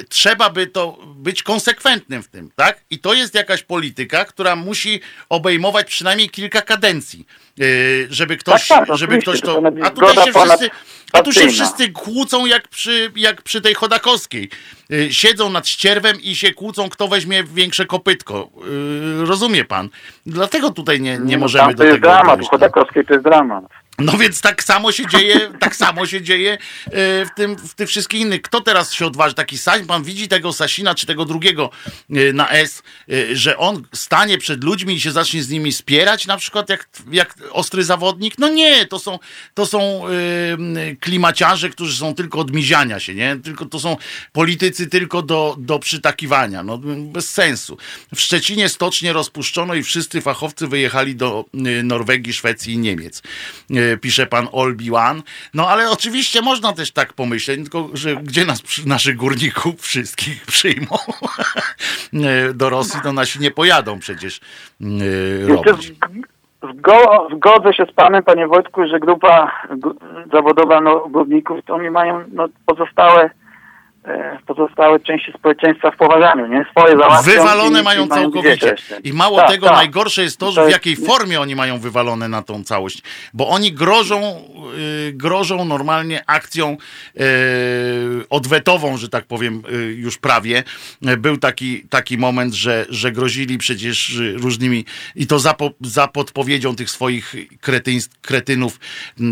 trzeba by to być konsekwentnym w tym, tak? I to jest jakaś polityka, która musi obejmować przynajmniej kilka kadencji, yy, żeby ktoś, tak, tak, żeby ktoś to. A tutaj się wszyscy, a tu się wszyscy kłócą jak przy, jak przy tej chodakowskiej. Yy, siedzą nad ścierwem i się kłócą, kto weźmie większe kopytko. Yy, rozumie pan? Dlatego tutaj nie, nie możemy do tego. To jest dramat, u Chodakowskiej to jest dramat. No więc tak samo się dzieje, tak samo się dzieje e, w tym, w tych wszystkich innych. Kto teraz się odważy? Taki Sasin, pan widzi tego Sasina, czy tego drugiego e, na S, e, że on stanie przed ludźmi i się zacznie z nimi spierać, na przykład jak, jak ostry zawodnik? No nie, to są, to są klimaciarze, którzy są tylko od miziania się, nie? Tylko to są politycy tylko do, do przytakiwania. No bez sensu. W Szczecinie stocznie rozpuszczono i wszyscy fachowcy wyjechali do Norwegii, Szwecji i Niemiec pisze pan Olbiwan. No ale oczywiście można też tak pomyśleć, tylko że gdzie nas, naszych górników wszystkich przyjmą do Rosji, to nasi nie pojadą przecież e, robić. Zgodzę się z panem, panie Wojtku, że grupa zawodowa no, górników, to oni mają no, pozostałe pozostałe części społeczeństwa w poważaniu, nie? Swoje załatwią Wywalone i, mają i całkowicie. I mało tak, tego, tak. najgorsze jest to, że w jakiej formie oni mają wywalone na tą całość. Bo oni grożą, yy, grożą normalnie akcją yy, odwetową, że tak powiem, yy, już prawie. Był taki, taki moment, że, że grozili przecież różnymi i to za, po, za podpowiedzią tych swoich kretyńs, kretynów,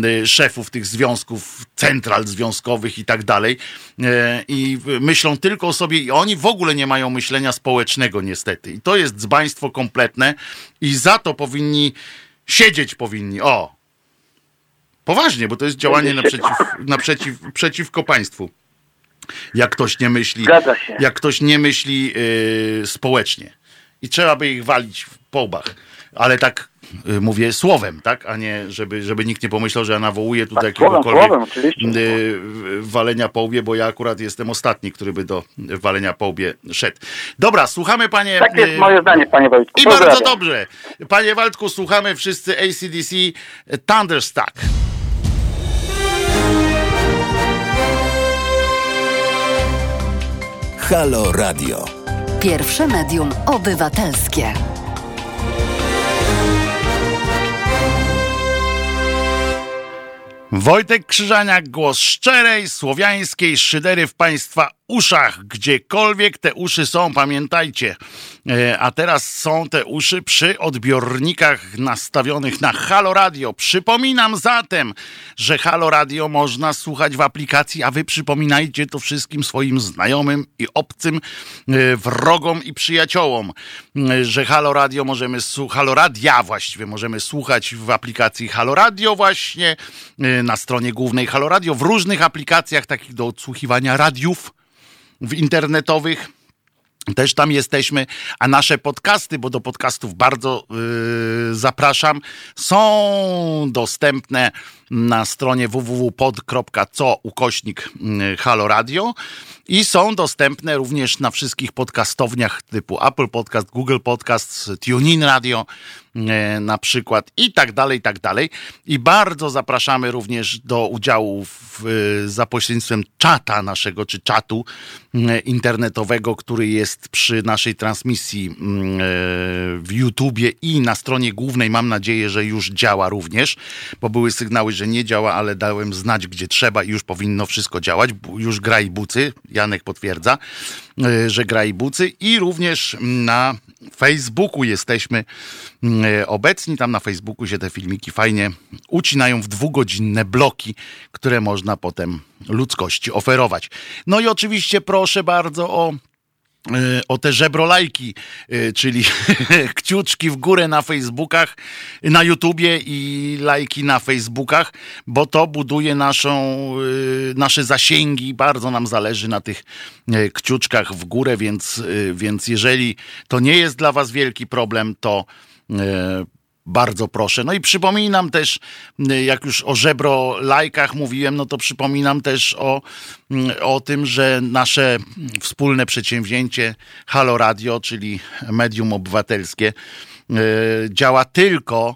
y, szefów tych związków, central związkowych i tak dalej. Y, I i myślą tylko o sobie i oni w ogóle nie mają myślenia społecznego niestety. I to jest dzbaństwo kompletne i za to powinni siedzieć powinni. O! Poważnie, bo to jest działanie naprzeciw, naprzeciw, przeciwko państwu. Jak ktoś nie myśli, jak ktoś nie myśli yy, społecznie. I trzeba by ich walić po łbach. Ale tak Y, mówię słowem, tak? A nie, żeby, żeby nikt nie pomyślał, że ja nawołuję tutaj tak, jakiegokolwiek słowem, y, walenia po łbie, bo ja akurat jestem ostatni, który by do walenia po łbie szedł. Dobra, słuchamy panie... Tak jest y, moje zdanie, panie Wojtku. I bardzo dobrze. Panie Waldku, słuchamy wszyscy ACDC Thunderstruck. Halo Radio. Pierwsze medium obywatelskie. Wojtek Krzyżaniak, głos szczerej, słowiańskiej szydery w Państwa uszach, gdziekolwiek te uszy są, pamiętajcie. E, a teraz są te uszy przy odbiornikach nastawionych na Halo Radio. Przypominam zatem, że Halo Radio można słuchać w aplikacji, a wy przypominajcie to wszystkim swoim znajomym i obcym e, wrogom i przyjaciołom, e, że Halo Radio możemy Halo Radia właściwie możemy słuchać w aplikacji Halo Radio właśnie, na stronie głównej Halo Radio, w różnych aplikacjach takich do odsłuchiwania radiów w internetowych. Też tam jesteśmy, a nasze podcasty, bo do podcastów bardzo yy, zapraszam, są dostępne na stronie www.pod.co ukośnik yy, Halo Radio i są dostępne również na wszystkich podcastowniach typu Apple Podcast, Google Podcast, TuneIn Radio, na przykład i tak dalej, i tak dalej. I bardzo zapraszamy również do udziału w, e, za pośrednictwem czata naszego, czy czatu e, internetowego, który jest przy naszej transmisji w YouTubie i na stronie głównej. Mam nadzieję, że już działa również, bo były sygnały, że nie działa, ale dałem znać, gdzie trzeba i już powinno wszystko działać. Już gra i bucy, Janek potwierdza, że gra i bucy i również na Facebooku jesteśmy E, obecni. Tam na Facebooku się te filmiki fajnie ucinają w dwugodzinne bloki, które można potem ludzkości oferować. No i oczywiście proszę bardzo o e, o te żebrolajki, e, czyli kciuczki w górę na Facebookach, na YouTubie i lajki na Facebookach, bo to buduje naszą, nasze zasięgi. Bardzo nam zależy na tych kciuczkach w górę, więc, więc jeżeli to nie jest dla Was wielki problem, to E, bardzo proszę. No i przypominam też, jak już o żebro lajkach mówiłem, no to przypominam też o, o tym, że nasze wspólne przedsięwzięcie Halo Radio, czyli medium obywatelskie, e, działa tylko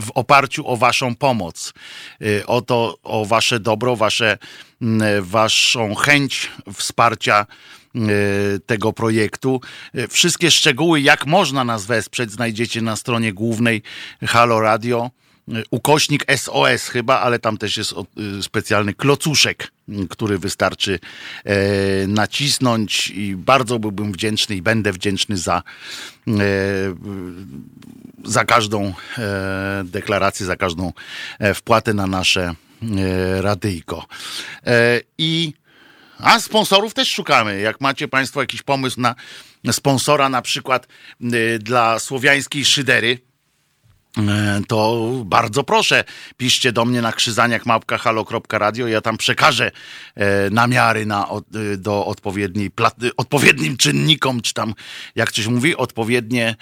w oparciu o Waszą pomoc, e, o to, o Wasze dobro, wasze, Waszą chęć wsparcia E, tego projektu. E, wszystkie szczegóły, jak można nas wesprzeć, znajdziecie na stronie głównej Halo Radio. E, ukośnik SOS chyba, ale tam też jest specjalny klocuszek, który wystarczy nacisnąć i bardzo byłbym wdzięczny i będę wdzięczny za, za każdą deklarację, za każdą wpłatę na nasze radyjko. I a sponsorów też szukamy. Jak macie Państwo jakiś pomysł na sponsora, na przykład y, dla słowiańskiej szydery, y, to bardzo proszę, piszcie do mnie na krzyzaniach małpka.halo.radio, ja tam przekażę e, namiary na, y, do odpowiedniej, odpowiednim czynnikom, czy tam, jak coś mówi, odpowiednie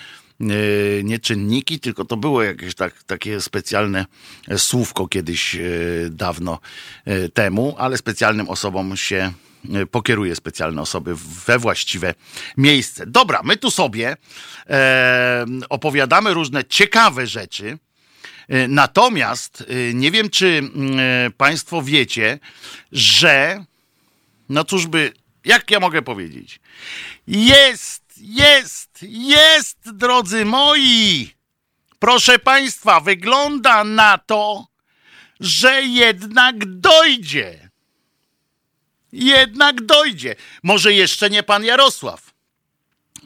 nie czynniki, tylko to było jakieś tak, takie specjalne słówko kiedyś dawno temu, ale specjalnym osobom się E, pokieruje specjalne osoby we właściwe miejsce. Dobra, my tu sobie e, opowiadamy różne ciekawe rzeczy. E, natomiast e, nie wiem, czy e, Państwo wiecie, że, no cóż by, jak ja mogę powiedzieć, jest, jest, jest, drodzy moi. Proszę Państwa, wygląda na to, że jednak dojdzie jednak dojdzie. Może jeszcze nie pan Jarosław,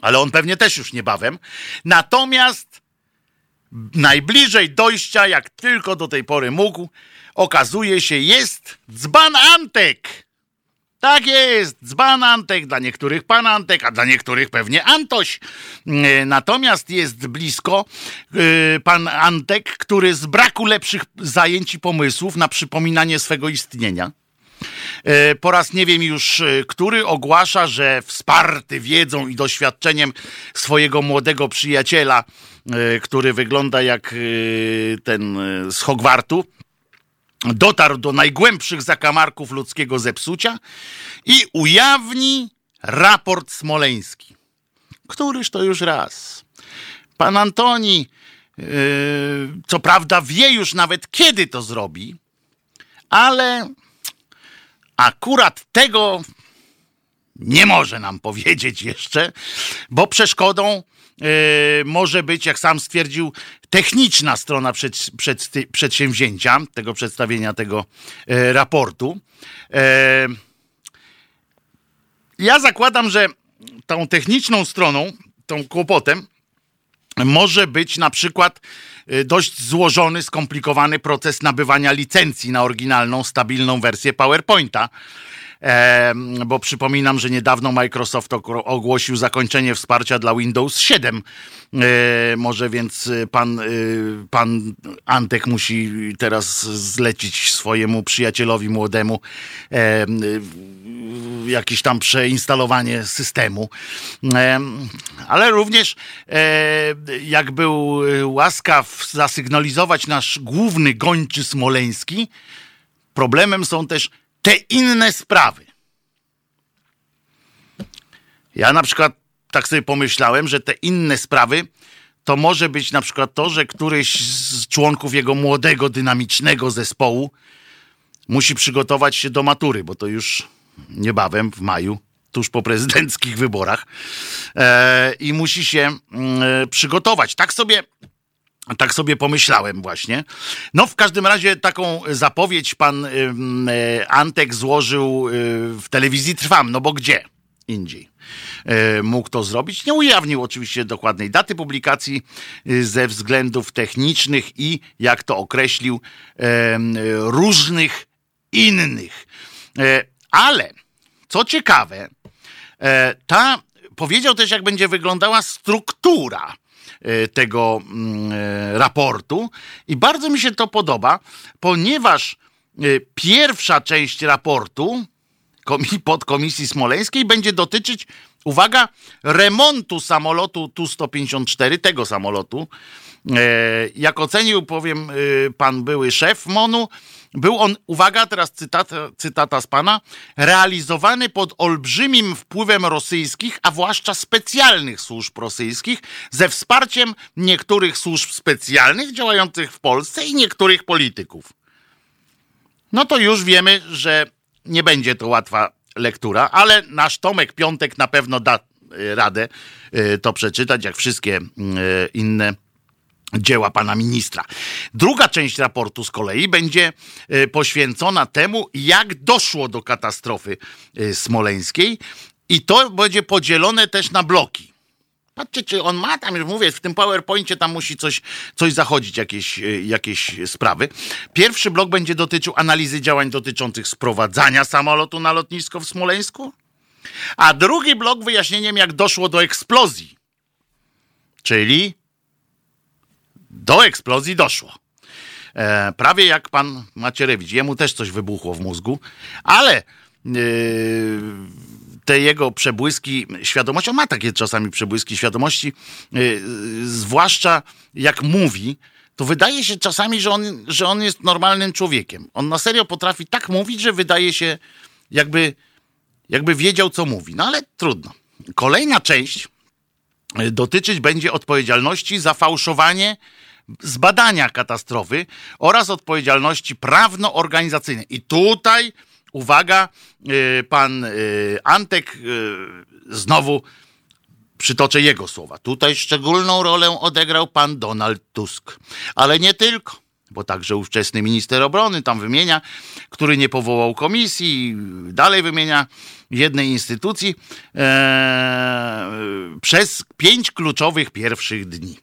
ale on pewnie też już niebawem. Natomiast najbliżej dojścia, jak tylko do tej pory mógł, okazuje się, jest dzban Antek. Tak jest, dzban Antek, dla niektórych pan Antek, a dla niektórych pewnie Antoś. E, natomiast jest blisko yy, pan Antek, który z braku lepszych zajęć i pomysłów na przypominanie swego istnienia, E, po raz nie wiem już e, który ogłasza, że wsparty wiedzą i doświadczeniem swojego młodego przyjaciela, e, który wygląda jak ten z Hogwartu, dotarł do najgłębszych zakamarków ludzkiego zepsucia i ujawni raport smoleński. Któryż to już raz. Pan Antoni, co prawda, wie już nawet kiedy to zrobi, ale Akurat tego nie może nam powiedzieć jeszcze, bo przeszkodą yy, może być, jak sam stwierdził, techniczna strona przed, przed, przedsięwzięcia, tego przedstawienia tego yy, raportu. Yy, ja zakładam, że tą techniczną stroną, tą kłopotem, może być na przykład dość złożony, skomplikowany proces nabywania licencji na oryginalną, stabilną wersję PowerPointa. E, bo przypominam, że niedawno Microsoft ogłosił zakończenie wsparcia dla Windows 7. E, może więc pan, e, pan Antek musi teraz zlecić swojemu przyjacielowi młodemu jakieś tam przeinstalowanie systemu. Ale również jak był łaskaw zasygnalizować nasz główny gończy smoleński, problemem są też te inne sprawy. Ja na przykład tak sobie pomyślałem, że te inne sprawy to może być na przykład to, że któryś z członków jego młodego, dynamicznego zespołu musi przygotować się do matury, bo to już niebawem w maju, tuż po prezydenckich wyborach, e, i musi się mm, e, przygotować. Tak sobie tak sobie pomyślałem właśnie. No w każdym razie taką zapowiedź pan y, Antek złożył y, w telewizji Trwam, no bo gdzie indziej mógł to zrobić. Nie ujawnił oczywiście dokładnej daty publikacji ze względów technicznych i, jak to określił, różnych innych. Ale, co ciekawe, ta powiedział też, jak będzie wyglądała struktura E, tego mm, e, raportu i bardzo mi się to podoba, ponieważ e, pierwsza część raportu podkomisji smoleńskiej będzie dotyczyć uwaga, remontu samolotu Tu-154, tego samolotu. E, jak ocenił, powiem, e, pan były szef MONU, był on, uwaga, teraz cytata, cytata z pana, realizowany pod olbrzymim wpływem rosyjskich, a zwłaszcza specjalnych służb rosyjskich, ze wsparciem niektórych służb specjalnych działających w Polsce i niektórych polityków. No to już wiemy, że nie będzie to łatwa lektura, ale nasz Tomek Piątek na pewno da e, radę e, to przeczytać, jak wszystkie e, inne dzieła pana ministra. Druga część raportu z kolei będzie poświęcona temu, jak doszło do katastrofy smoleńskiej i to będzie podzielone też na bloki. Patrzcie, czy on ma tam, już mówię, w tym PowerPoincie tam musi coś, coś zachodzić, jakieś, e, jakieś sprawy. Pierwszy blok będzie dotyczył analizy działań dotyczących sprowadzania samolotu na lotnisko w Smoleńsku, a drugi blok wyjaśnieniem, jak doszło do eksplozji. Czyli do eksplozji doszło. E, prawie jak pan Macierewicz. Jemu też coś wybuchło w mózgu, ale yy, te jego przebłyski świadomości, on ma takie czasami przebłyski świadomości, yy, zwłaszcza jak mówi, to wydaje się czasami, że on, że on jest normalnym człowiekiem. On na serio potrafi tak mówić, że wydaje się, jakby, jakby wiedział, co mówi. No ale trudno. Kolejna część y, dotyczyć będzie odpowiedzialności za fałszowanie zbadania katastrofy oraz odpowiedzialności prawno-organizacyjnej. I tutaj uwaga, y, pan y, Antek y, znowu przytoczę jego słowa. Tutaj szczególną rolę odegrał pan Donald Tusk, ale nie tylko bo także ówczesny minister obrony tam wymienia, który nie powołał komisji, dalej wymienia jednej instytucji e, przez pięć kluczowych pierwszych dni.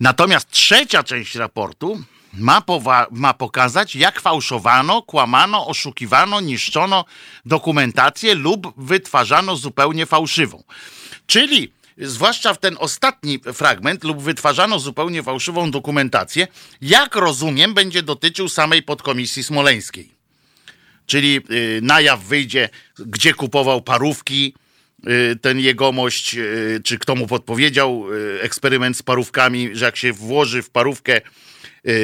Natomiast trzecia część raportu ma, ma pokazać, jak fałszowano, kłamano, oszukiwano, niszczono dokumentację lub wytwarzano zupełnie fałszywą. Czyli zwłaszcza w ten ostatni fragment, lub wytwarzano zupełnie fałszywą dokumentację, jak rozumiem, będzie dotyczył samej podkomisji smoleńskiej. Czyli y, na jaw wyjdzie, gdzie kupował parówki, y, ten jegomość, y, czy kto mu podpowiedział eksperyment z parówkami, że jak się włoży w parówkę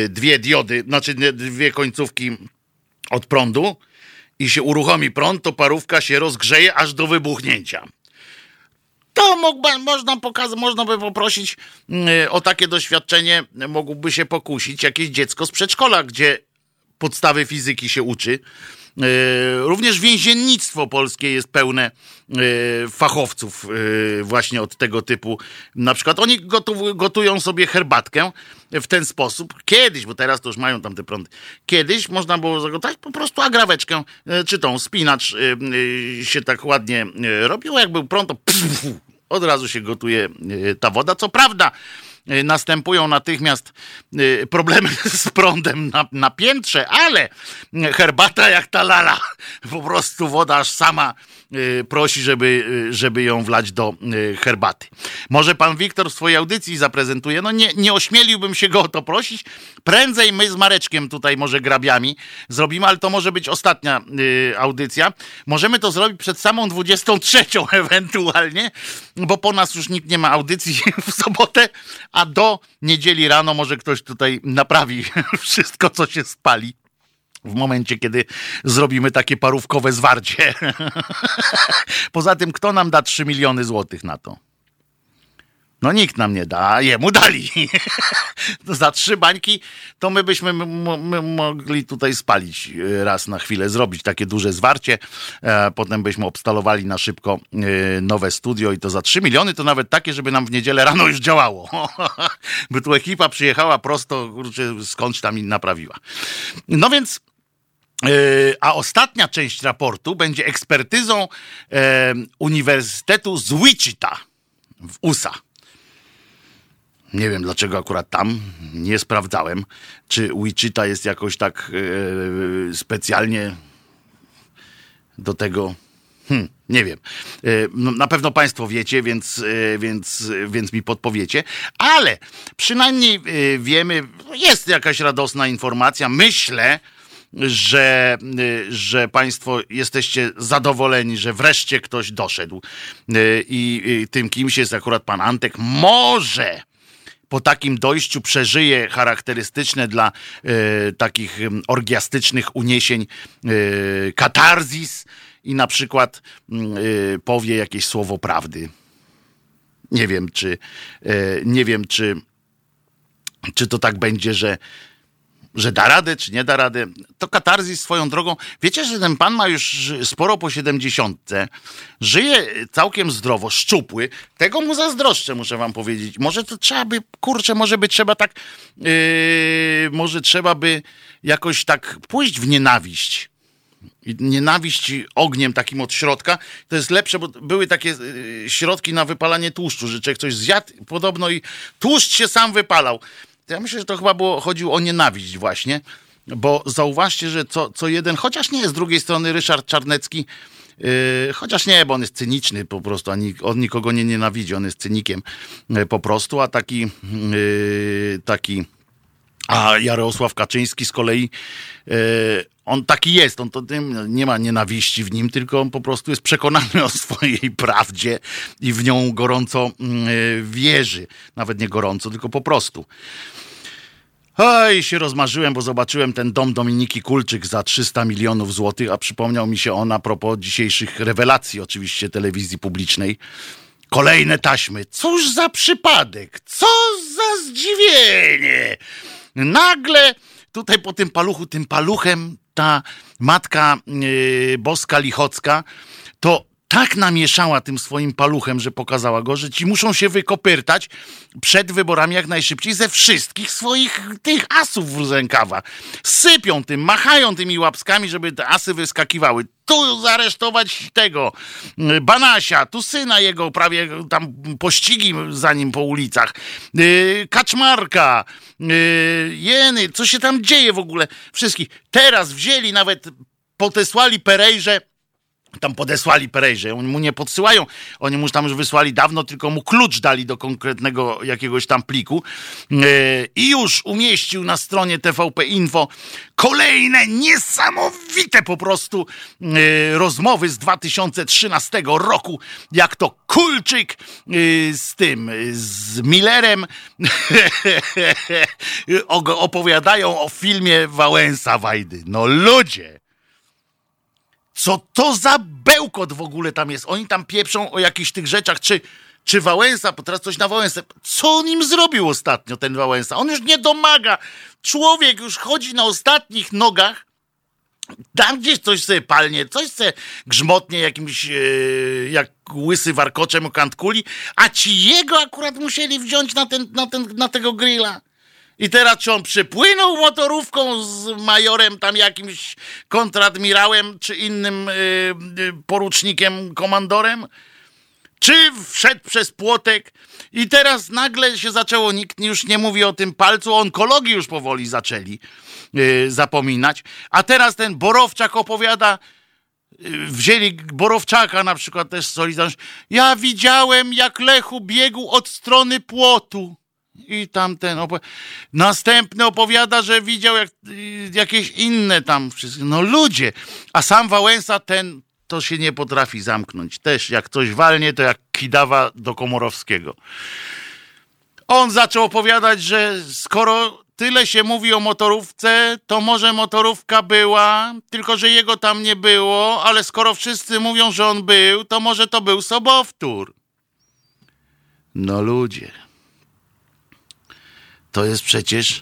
dwie diody, znaczy dwie końcówki od prądu i się uruchomi prąd, to parówka się rozgrzeje aż do wybuchnięcia. To mógłby, można, pokazać, można by poprosić y, o takie doświadczenie, mógłby się pokusić jakieś dziecko z przedszkola, gdzie podstawy fizyki się uczy E, również więziennictwo polskie jest pełne e, fachowców właśnie od tego typu. Na przykład oni gotują sobie herbatkę w ten sposób. Kiedyś, bo teraz to już mają tam te prądy. Kiedyś można było zagotować po prostu agraweczkę, czy tą spinacz się tak ładnie robiło. Jak był prąd, to pff, od razu się gotuje ta woda. Co prawda, następują natychmiast problemy z prądem na, na piętrze, ale herbata jak ta lala, po prostu woda aż sama prosi, żeby, żeby ją wlać do herbaty. Może pan Wiktor w swojej audycji zaprezentuje, no nie, nie ośmieliłbym się go o to prosić, prędzej my z Mareczkiem tutaj może grabiami zrobimy, ale to może być ostatnia audycja. Możemy to zrobić przed samą 23 ewentualnie, bo po nas już nikt nie ma audycji w sobotę, a do niedzieli rano może ktoś tutaj naprawi wszystko, co się spali. W momencie, kiedy zrobimy takie parówkowe zwarcie. Poza tym, kto nam da 3 miliony złotych na to? No nikt nam nie da, a jemu dali. Za trzy bańki to my byśmy mogli tutaj spalić e, raz na chwilę, zrobić takie duże zwarcie. E, potem byśmy obstalowali na szybko e, nowe studio i to za trzy miliony to nawet takie, żeby nam w niedzielę rano już działało. By tu ekipa przyjechała prosto, skądś tam i naprawiła. No więc a ostatnia część raportu będzie ekspertyzą Uniwersytetu z Wichita w USA. Nie wiem dlaczego akurat tam, nie sprawdzałem, czy Wichita jest jakoś tak yy, specjalnie do tego. Hmm, nie wiem. Yy, no, na pewno Państwo wiecie, więc, yy, więc, więc mi podpowiecie, ale przynajmniej wiemy, jest jakaś radosna informacja. Myślę, że, że Państwo jesteście zadowoleni, że wreszcie ktoś doszedł. I, I tym kimś jest akurat pan Antek. Może po takim dojściu przeżyje charakterystyczne dla e, takich orgiastycznych uniesień e, katarzis i na przykład e, powie jakieś słowo prawdy. Nie wiem, czy e, nie wiem, czy, czy to tak będzie, że że da radę, czy nie da radę. To katarzis swoją drogą. Wiecie, że ten pan ma już sporo po siedemdziesiątce, żyje całkiem zdrowo, szczupły. Tego mu zazdroszczę, muszę wam powiedzieć. Może to trzeba by, kurczę, może by trzeba tak, yy, może trzeba by jakoś tak pójść w nienawiść. Nienawiść ogniem takim od środka, to jest lepsze, bo były takie yy, środki na wypalanie tłuszczu, że człowiek coś zjadł podobno i tłuszcz się sam wypalał. Ja myślę, że to chyba było, chodziło o nienawiść właśnie, bo zauważcie, że co, co jeden, chociaż nie z drugiej strony Ryszard Czarnecki, yy, chociaż nie, bo on jest cyniczny po prostu, ani, on nikogo nie nienawidzi, on jest cynikiem yy, po prostu, a taki yy, taki a Jarosław Kaczyński z kolei yy, on taki jest, on to nie ma nienawiści w nim, tylko on po prostu jest przekonany o swojej prawdzie i w nią gorąco yy, wierzy. Nawet nie gorąco, tylko po prostu. Oj, się rozmarzyłem, bo zobaczyłem ten dom Dominiki Kulczyk za 300 milionów złotych, a przypomniał mi się on a propos dzisiejszych rewelacji, oczywiście telewizji publicznej. Kolejne taśmy. Cóż za przypadek, co za zdziwienie. Nagle tutaj po tym paluchu, tym paluchem ta matka yy, boska Lichocka, to tak namieszała tym swoim paluchem, że pokazała go, że ci muszą się wykopyrtać przed wyborami jak najszybciej ze wszystkich swoich tych asów z rękawa. Sypią tym, machają tymi łapskami, żeby te asy wyskakiwały. Tu zaresztować tego y, Banasia, tu syna jego prawie tam pościgi za nim po ulicach. Yy, Kaczmarka, yy, Jeny, co się tam dzieje w ogóle? Wszystkich. Teraz wzięli nawet potesłali Perejrze tam podesłali Perejrze. Oni mu nie podsyłają, oni mu tam już wysłali dawno, tylko mu klucz dali do konkretnego jakiegoś tam pliku e, i już umieścił na stronie TVP Info kolejne niesamowite po prostu e, rozmowy z 2013 roku, jak to Kulczyk e, z tym, z Millerem opowiadają o filmie Wałęsa Wajdy. No ludzie! Co to za bełkot w ogóle tam jest? Oni tam pieprzą o jakichś tych rzeczach, czy, czy Wałęsa, bo teraz coś na Wałęsę. Co on im zrobił ostatnio, ten Wałęsa? On już nie domaga. Człowiek już chodzi na ostatnich nogach, tam gdzieś coś sobie palnie, coś sobie grzmotnie jakimś, e, jak łysy warkoczem o kantkuli, a ci jego akurat musieli wziąć na, ten, na, ten, na tego grilla. I teraz czy on przypłynął motorówką z majorem tam jakimś kontradmirałem czy innym y, y, porucznikiem, komandorem? Czy wszedł przez płotek i teraz nagle się zaczęło, nikt już nie mówi o tym palcu, onkologii już powoli zaczęli yy, zapominać. A teraz ten Borowczak opowiada, yy, wzięli Borowczaka na przykład też Solidarność. Ja widziałem, jak Lechu biegł od strony płotu. I tamten opo- następny opowiada, że widział jak, jakieś inne tam wszystkie. No ludzie, a sam Wałęsa ten to się nie potrafi zamknąć. Też jak coś walnie, to jak kidawa do Komorowskiego. On zaczął opowiadać, że skoro tyle się mówi o motorówce, to może motorówka była, tylko że jego tam nie było, ale skoro wszyscy mówią, że on był, to może to był sobowtór. No ludzie to jest przecież,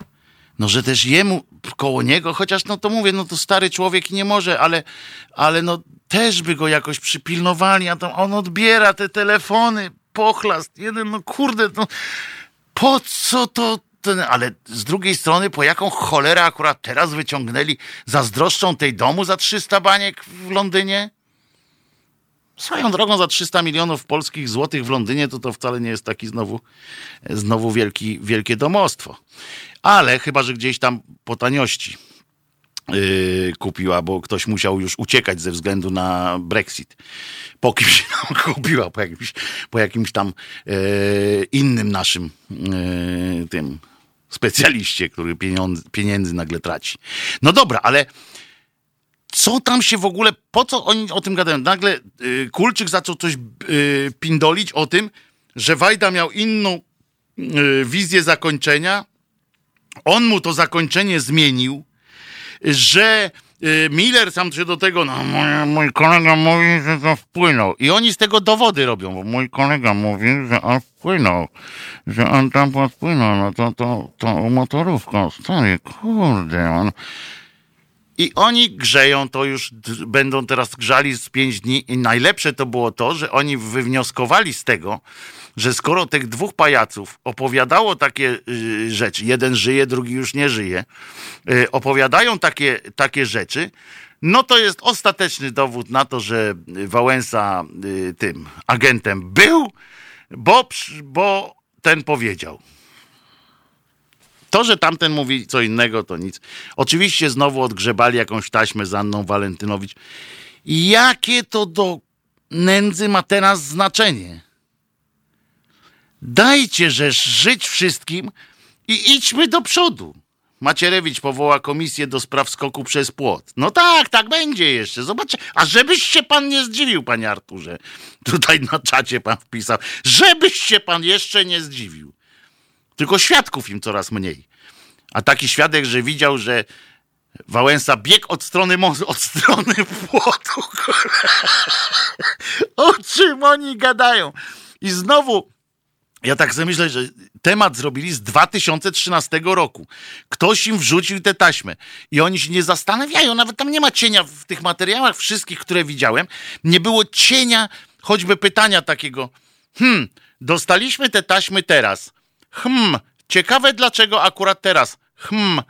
no że też jemu, koło niego, chociaż no to mówię, no to stary człowiek nie może, ale, ale no też by go jakoś przypilnowali, a to on odbiera te telefony, pochlast, jeden, no kurde, no po co to, ten, ale z drugiej strony, po jaką cholerę akurat teraz wyciągnęli, zazdroszczą tej domu za 300 baniek w Londynie? Swoją drogą za 300 milionów polskich złotych w Londynie to to wcale nie jest taki znowu, znowu wielki, wielkie domostwo. Ale chyba, że gdzieś tam po taniości yy, kupiła, bo ktoś musiał już uciekać ze względu na Brexit. Po kimś tam kupiła, po jakimś, po jakimś tam yy, innym naszym yy, tym specjaliście, który pieniądze, pieniędzy nagle traci. No dobra, ale co tam się w ogóle, po co oni o tym gadają? Nagle y, Kulczyk zaczął coś y, pindolić o tym, że Wajda miał inną y, wizję zakończenia, on mu to zakończenie zmienił, że y, Miller sam się do tego, no mój, mój kolega mówi, że to wpłynął. I oni z tego dowody robią, bo mój kolega mówi, że on wpłynął, że on tam wpłynął, no to, to, to motorówką, stary, kurde, on... I oni grzeją to już, będą teraz grzali z pięć dni. I najlepsze to było to, że oni wywnioskowali z tego, że skoro tych dwóch pajaców opowiadało takie y, rzeczy, jeden żyje, drugi już nie żyje, y, opowiadają takie, takie rzeczy, no to jest ostateczny dowód na to, że Wałęsa y, tym agentem był, bo, bo ten powiedział. To, że tamten mówi co innego, to nic. Oczywiście znowu odgrzebali jakąś taśmę z Anną Walentynowicz. Jakie to do nędzy ma teraz znaczenie? Dajcie, że żyć wszystkim i idźmy do przodu. Macierewicz powoła komisję do spraw skoku przez płot. No tak, tak będzie jeszcze. Zobaczcie. A żebyś się pan nie zdziwił, panie Arturze. Tutaj na czacie pan wpisał. Żebyś się pan jeszcze nie zdziwił. Tylko świadków im coraz mniej. A taki świadek, że widział, że Wałęsa biegł od strony mozu, od strony płotu. o czym oni gadają? I znowu ja tak sobie myślę, że temat zrobili z 2013 roku. Ktoś im wrzucił tę taśmę i oni się nie zastanawiają, nawet tam nie ma cienia w tych materiałach wszystkich, które widziałem, nie było cienia choćby pytania takiego, hmm, dostaliśmy te taśmy teraz, hmm, ciekawe dlaczego akurat teraz, hmm,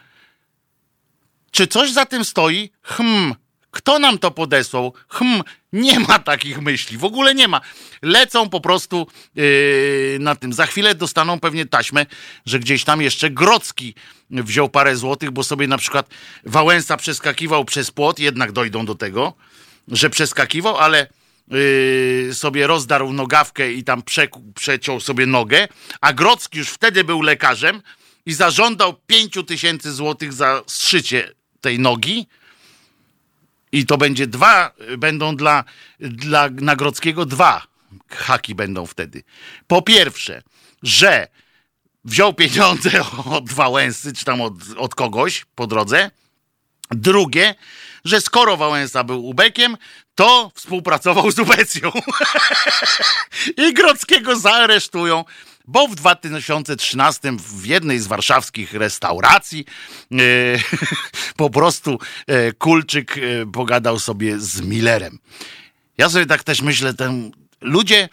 czy coś za tym stoi, hmm, kto nam to podesłał? Hm, nie ma takich myśli, w ogóle nie ma. Lecą po prostu yy, na tym. Za chwilę dostaną pewnie taśmę, że gdzieś tam jeszcze Grocki wziął parę złotych, bo sobie na przykład Wałęsa przeskakiwał przez płot, jednak dojdą do tego, że przeskakiwał, ale yy, sobie rozdarł nogawkę i tam prze, przeciął sobie nogę, a Grocki już wtedy był lekarzem i zażądał pięciu tysięcy złotych za zszycie tej nogi, i to będzie dwa, będą dla, dla Nagrodzkiego dwa haki będą wtedy. Po pierwsze, że wziął pieniądze od Wałęsy, czy tam od, od kogoś po drodze. Drugie, że skoro Wałęsa był ubekiem, to współpracował z Ubecją. I Grodzkiego zaaresztują bo w 2013 w jednej z warszawskich restauracji e, po prostu e, Kulczyk e, pogadał sobie z Millerem. Ja sobie tak też myślę, ten, ludzie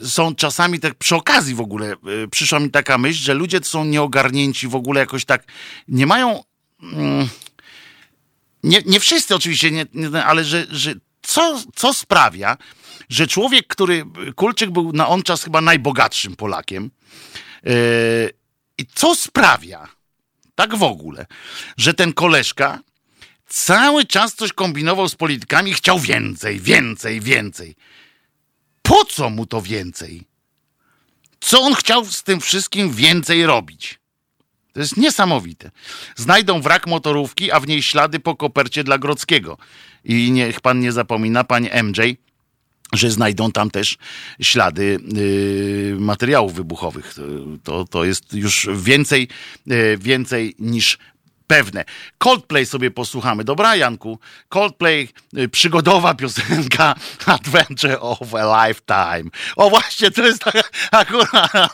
są czasami tak przy okazji w ogóle, przyszła mi taka myśl, że ludzie są nieogarnięci w ogóle jakoś tak, nie mają... Mm, nie, nie wszyscy oczywiście, nie, nie, ale że, że co, co sprawia, że człowiek, który, Kulczyk był na on czas chyba najbogatszym Polakiem, yy, i co sprawia, tak w ogóle, że ten koleżka cały czas coś kombinował z politykami chciał więcej, więcej, więcej. Po co mu to więcej? Co on chciał z tym wszystkim więcej robić? To jest niesamowite. Znajdą wrak motorówki, a w niej ślady po kopercie dla Grodzkiego. I niech pan nie zapomina, panie MJ, że znajdą tam też ślady y, materiałów wybuchowych. To, to jest już więcej, y, więcej niż pewne. Coldplay sobie posłuchamy. Dobra, Janku? Coldplay, y, przygodowa piosenka Adventure of a Lifetime. O właśnie, to jest taka akurat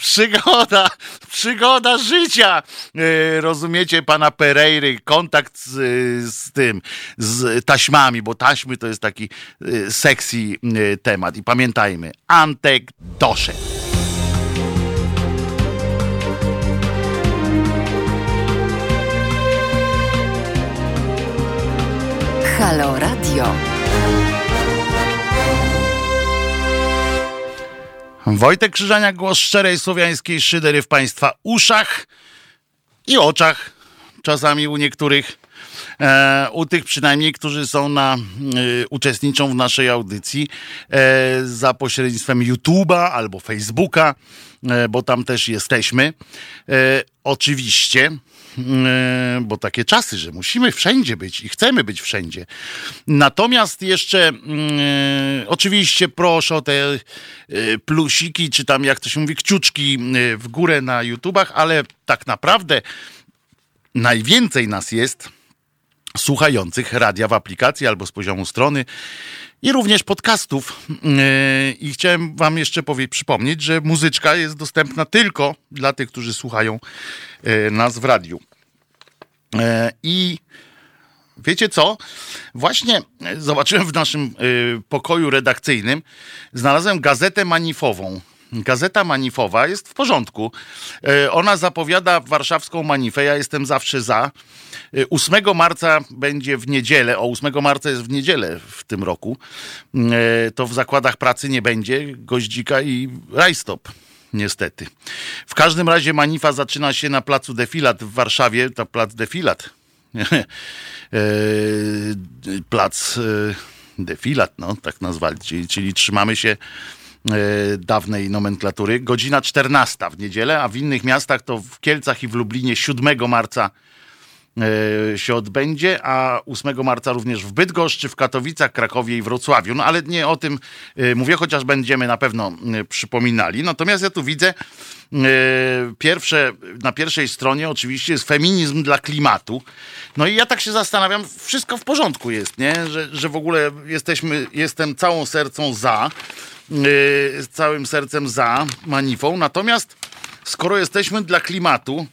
przygoda, przygoda życia. Y, rozumiecie pana Pereiry, kontakt z, z tym, z taśmami, bo taśmy to jest taki y, sexy temat. I pamiętajmy, Antek doszedł. Halo Radio. Wojtek Krzyżania, głos szczerej słowiańskiej szydery w Państwa uszach i oczach, czasami u niektórych, e, u tych przynajmniej, którzy są na, e, uczestniczą w naszej audycji e, za pośrednictwem YouTube'a albo Facebooka, e, bo tam też jesteśmy. E, oczywiście bo takie czasy, że musimy wszędzie być i chcemy być wszędzie. Natomiast jeszcze e, oczywiście proszę o te e, plusiki, czy tam jak to się mówi, kciuczki w górę na YouTubach, ale tak naprawdę najwięcej nas jest słuchających radia w aplikacji albo z poziomu strony i również podcastów. I chciałem Wam jeszcze powie, przypomnieć, że muzyczka jest dostępna tylko dla tych, którzy słuchają nas w radiu. E, I wiecie co? Właśnie zobaczyłem w naszym e, pokoju redakcyjnym, znalazłem gazetę manifową. Gazeta manifowa jest w porządku. E, ona zapowiada warszawską manifę. Ja jestem zawsze za. 8 marca będzie w niedzielę. O, 8 marca jest w niedzielę w tym roku. To w zakładach pracy nie będzie goździka i rajstop niestety. W każdym razie manifa zaczyna się na placu Defilat w Warszawie. To plac Defilat. E, plac e, Defilat, no tak nazwali, czyli, czyli trzymamy się e, dawnej nomenklatury. Godzina 14 w niedzielę, a w innych miastach to w Kielcach i w Lublinie 7 marca E, się odbędzie, a 8 marca również w Bydgoszczy, w Katowicach, Krakowie i Wrocławiu. No ale nie o tym e, mówię, chociaż będziemy na pewno e, przypominali. Natomiast ja tu widzę pierwsze, na pierwszej stronie oczywiście jest feminizm dla klimatu. No i ja tak się zastanawiam, wszystko w porządku jest, nie? Że, że w ogóle jesteśmy, jestem całą sercą za, całym sercem za manifą. Natomiast skoro jesteśmy dla klimatu,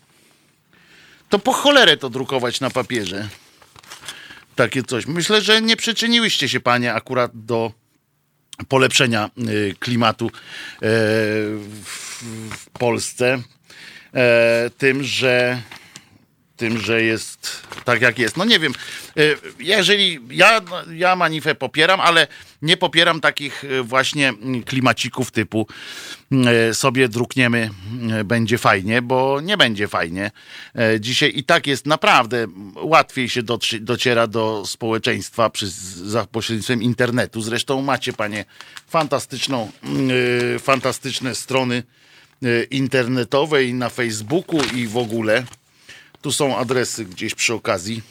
to po cholerę to drukować na papierze. Takie coś. Myślę, że nie przyczyniłyście się panie akurat do polepszenia y, klimatu e, w Polsce tym, że tym, że jest tak jak jest. No nie wiem, e, jeżeli ja, ja manifę popieram, ale nie popieram takich e, właśnie klimacików typu e, sobie drukniemy, będzie fajnie, bo nie będzie fajnie. Dzisiaj i tak jest naprawdę łatwiej się dociera do społeczeństwa przy, za pośrednictwem internetu. Zresztą macie panie fantastyczną, fantastyczne strony internetowe i na Facebooku i w ogóle tu są adresy gdzieś przy okazji.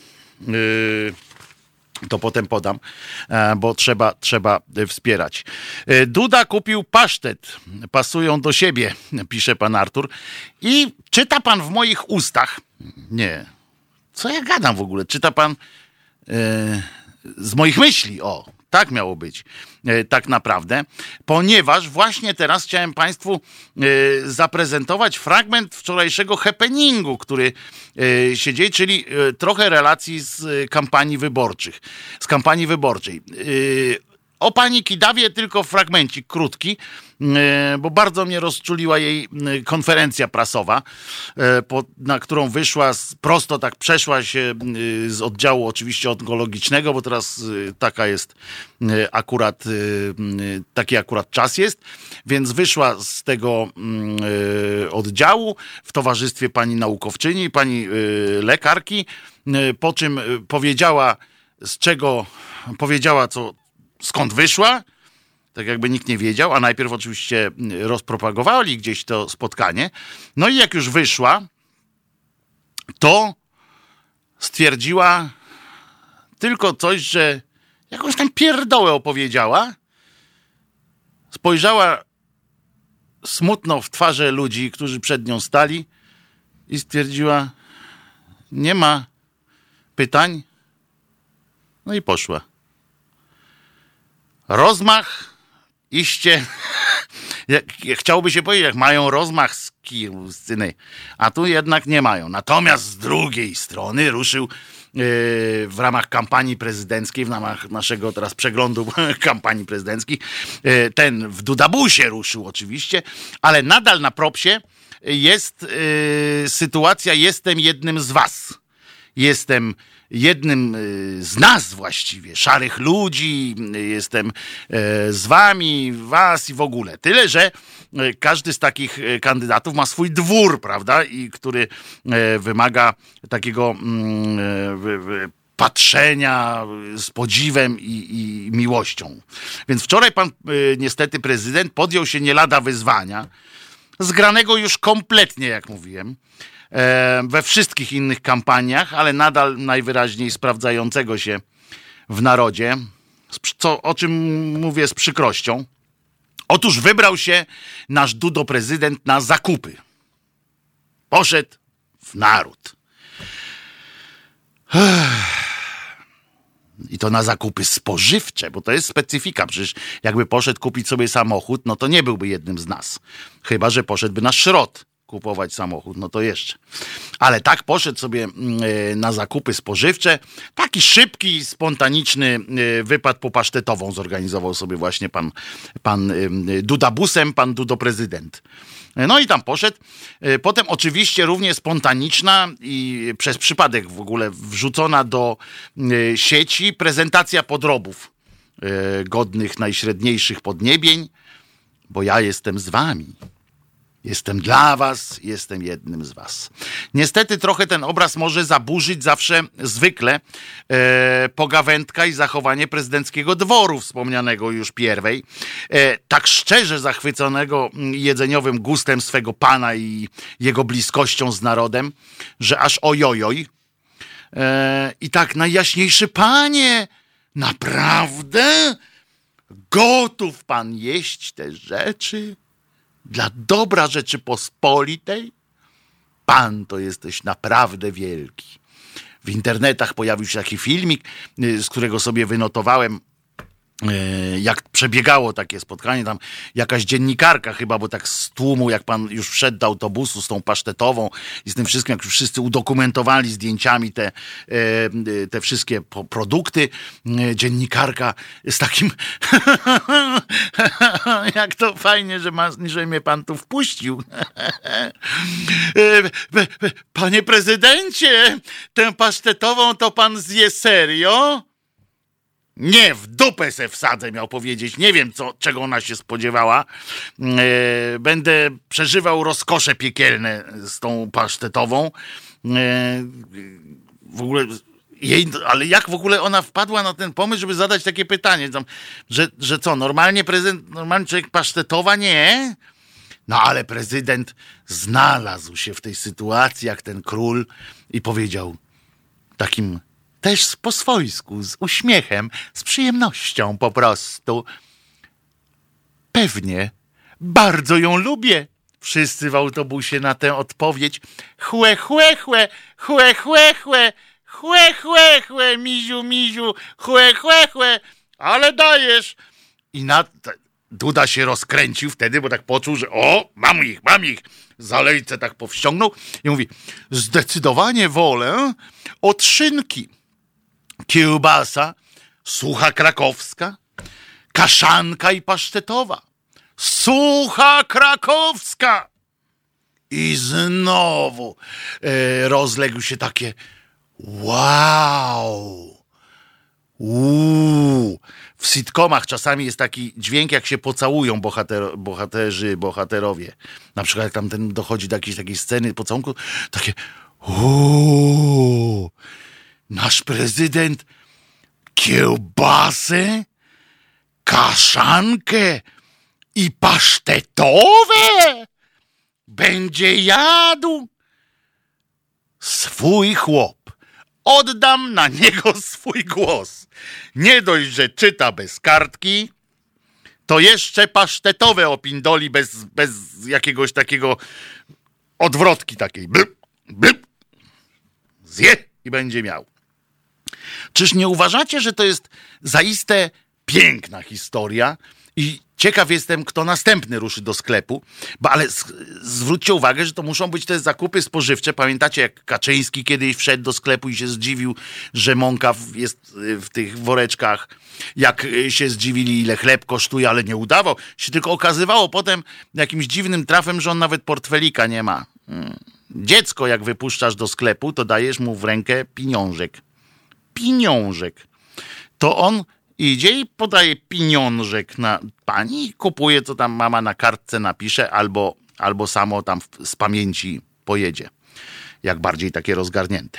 Yy, to potem podam, e, bo trzeba, trzeba wspierać. E, Duda kupił pasztet. Pasują do siebie, pisze pan Artur. I czyta pan w moich ustach. Nie. Co ja gadam w ogóle? Czyta pan z moich myśli. O, tak miało być, e, tak naprawdę, ponieważ właśnie teraz chciałem Państwu e, zaprezentować fragment wczorajszego happeningu, który e, się dzieje, czyli trochę relacji z kampanii wyborczych, z kampanii wyborczej. O pani Kidawie tylko fragmencik krótki, e, bo bardzo mnie rozczuliła jej e, konferencja prasowa, e, na którą wyszła, prosto tak przeszła się z oddziału oczywiście onkologicznego, bo teraz taka jest akurat, taki akurat czas jest, więc wyszła z tego oddziału w towarzystwie pani naukowczyni, pani lekarki, po czym powiedziała, z czego powiedziała, co, skąd wyszła, tak jakby nikt nie wiedział, a najpierw oczywiście rozpropagowali gdzieś to spotkanie. No i jak już wyszła, to stwierdziła tylko coś, że jakąś tam pierdołę opowiedziała. Spojrzała smutno w twarze ludzi, którzy przed nią stali i stwierdziła, nie ma pytań. No i poszła rozmach iście, chciałoby się powiedzieć, jak mają rozmach z kiju, z cyny, a tu jednak nie mają. Natomiast z drugiej strony ruszył yy, w ramach kampanii prezydenckiej, w ramach naszego teraz przeglądu kampanii prezydenckiej, yy, ten w Dudabusie ruszył oczywiście, ale nadal na propsie jest yy, sytuacja jestem jednym z was. Jestem jednym y, z nas właściwie, szarych ludzi, jestem e, z wami, was i w ogóle. Tyle, że każdy z takich kandydatów ma swój dwór, prawda, i który wymaga takiego mm, patrzenia z podziwem i, i, miłością. Więc wczoraj pan niestety prezydent podjął się nie lada wyzwania, zgranego już kompletnie, jak mówiłem, we wszystkich innych kampaniach, ale nadal najwyraźniej sprawdzającego się w narodzie, co, o czym mówię z przykrością. Otóż wybrał się nasz Dudo prezydent na zakupy. Poszedł w naród. I to na zakupy spożywcze, bo to jest specyfika. Przecież jakby poszedł kupić sobie samochód, no to nie byłby jednym z nas. Chyba, że poszedłby na szrot kupować samochód, no to jeszcze. Ale tak poszedł sobie mm, e, na zakupy spożywcze. Taki szybki, spontaniczny e, wypad po pasztetową zorganizował sobie właśnie pan, pan Duda busem, pan Dudo prezydent. No i tam poszedł. E, potem oczywiście równie spontaniczna i przez przypadek w ogóle wrzucona do sieci prezentacja podrobów godnych najśredniejszych podniebień, bo ja jestem z wami. Jestem dla was, jestem jednym z was. Niestety trochę ten obraz może zaburzyć zawsze zwykle e, pogawędka i zachowanie prezydenckiego dworu wspomnianego już pierwej. E, tak szczerze zachwyconego mm, jedzeniowym gustem swego pana i jego bliskością z narodem, że aż ojojoj. E, I tak najjaśniejszy panie, naprawdę? Gotów pan jeść te rzeczy? Dla dobra Rzeczypospolitej? Pan to jesteś naprawdę wielki. W internetach pojawił się taki filmik, y, z którego sobie wynotowałem jak przebiegało takie spotkanie, tam jakaś dziennikarka chyba, bo tak z tłumu, jak pan już wszedł do autobusu z tą pasztetową i z tym wszystkim, jak już wszyscy udokumentowali zdjęciami te, e, te wszystkie produkty, e, dziennikarka z takim jak to fajnie, że, ma, że mnie pan tu wpuścił. Panie prezydencie, tę pasztetową to pan zje serio? Nie, w dupę se wsadzę, miał powiedzieć. Nie wiem, co, czego ona się spodziewała. E, będę przeżywał rozkosze piekielne z tą pasztetową. E, w ogóle jej, ale jak w ogóle ona wpadła na ten pomysł, żeby zadać takie pytanie, że, że co, normalnie prezydent, normalnie człowiek pasztetowa? Nie. No ale prezydent znalazł się w tej sytuacji, jak ten król i powiedział takim też po swojsku, z uśmiechem, z przyjemnością po prostu. Pewnie, bardzo ją lubię. Wszyscy w autobusie na tę odpowiedź. Chłe, chłe, chłe, chłe, chłe, chłe, chłe, chłe, chłe, miziu, miziu, chłe, chłe, chłe, ale dajesz. I na, Duda się rozkręcił wtedy, bo tak poczuł, że o, mam ich, mam ich. Zalejce tak powściągnął i mówi, zdecydowanie wolę od szynki kiełbasa, sucha krakowska, kaszanka i pasztetowa. Sucha krakowska! I znowu e, rozległ się takie wow! Uuu. W sitcomach czasami jest taki dźwięk, jak się pocałują bohater, bohaterzy, bohaterowie. Na przykład jak tam ten dochodzi do jakiejś takiej sceny pocałunku, takie uuu nasz prezydent kiełbasę, kaszankę i pasztetowe będzie jadł. Swój chłop. Oddam na niego swój głos. Nie dość, że czyta bez kartki, to jeszcze pasztetowe opindoli bez, bez jakiegoś takiego odwrotki takiej. Blup, blup. Zje i będzie miał. Czyż nie uważacie, że to jest zaiste piękna historia i ciekaw jestem, kto następny ruszy do sklepu, bo ale zwróćcie uwagę, że to muszą być te zakupy spożywcze. Pamiętacie, jak Kaczyński kiedyś wszedł do sklepu i się zdziwił, że mąka jest y, w tych woreczkach. Jak y, się zdziwili, ile chleb kosztuje, ale nie udawał. Się tylko okazywało potem jakimś dziwnym trafem, że on nawet portfelika nie ma. Hmm. Dziecko, jak wypuszczasz do sklepu, to dajesz mu w rękę pieniążek pieniążek. To on idzie i podaje pieniążek na pani kupuje, co tam mama na kartce napisze, albo, albo samo tam z pamięci pojedzie. Jak bardziej takie rozgarnięte.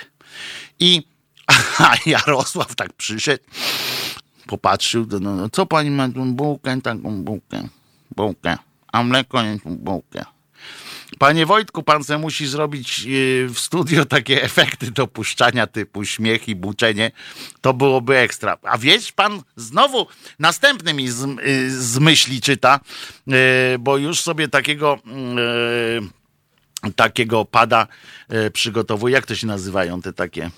I a Jarosław tak przyszedł, popatrzył, no, no co pani ma tą bułkę, taką bułkę, bułkę, a mleko nie tą bułkę. Panie Wojtku, pan se musi zrobić yy, w studio takie efekty dopuszczania typu śmiech i buczenie. To byłoby ekstra. A wiesz pan, znowu następny mi z, yy, z myśli czyta, yy, bo już sobie takiego takiego pada przygotowuje. Jak to się nazywają te takie?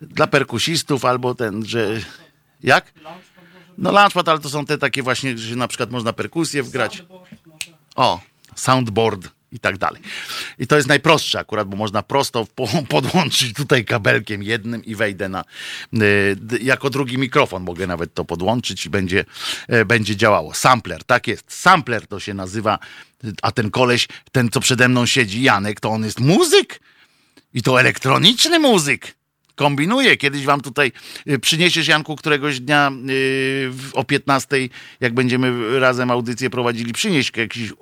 Dla perkusistów albo ten, że... Jak? No launchpad, ale to są te takie właśnie, że na przykład można perkusję wgrać. O, soundboard i tak dalej. I to jest najprostsze akurat, bo można prosto podłączyć tutaj kabelkiem jednym i wejdę na, y, jako drugi mikrofon mogę nawet to podłączyć i będzie, y, będzie działało. Sampler, tak jest. Sampler to się nazywa, a ten koleś, ten co przede mną siedzi, Janek, to on jest muzyk i to elektroniczny muzyk kombinuje. Kiedyś wam tutaj y, przyniesiesz, Janku, któregoś dnia o 15, jak będziemy razem audycję prowadzili, przynieś jakiś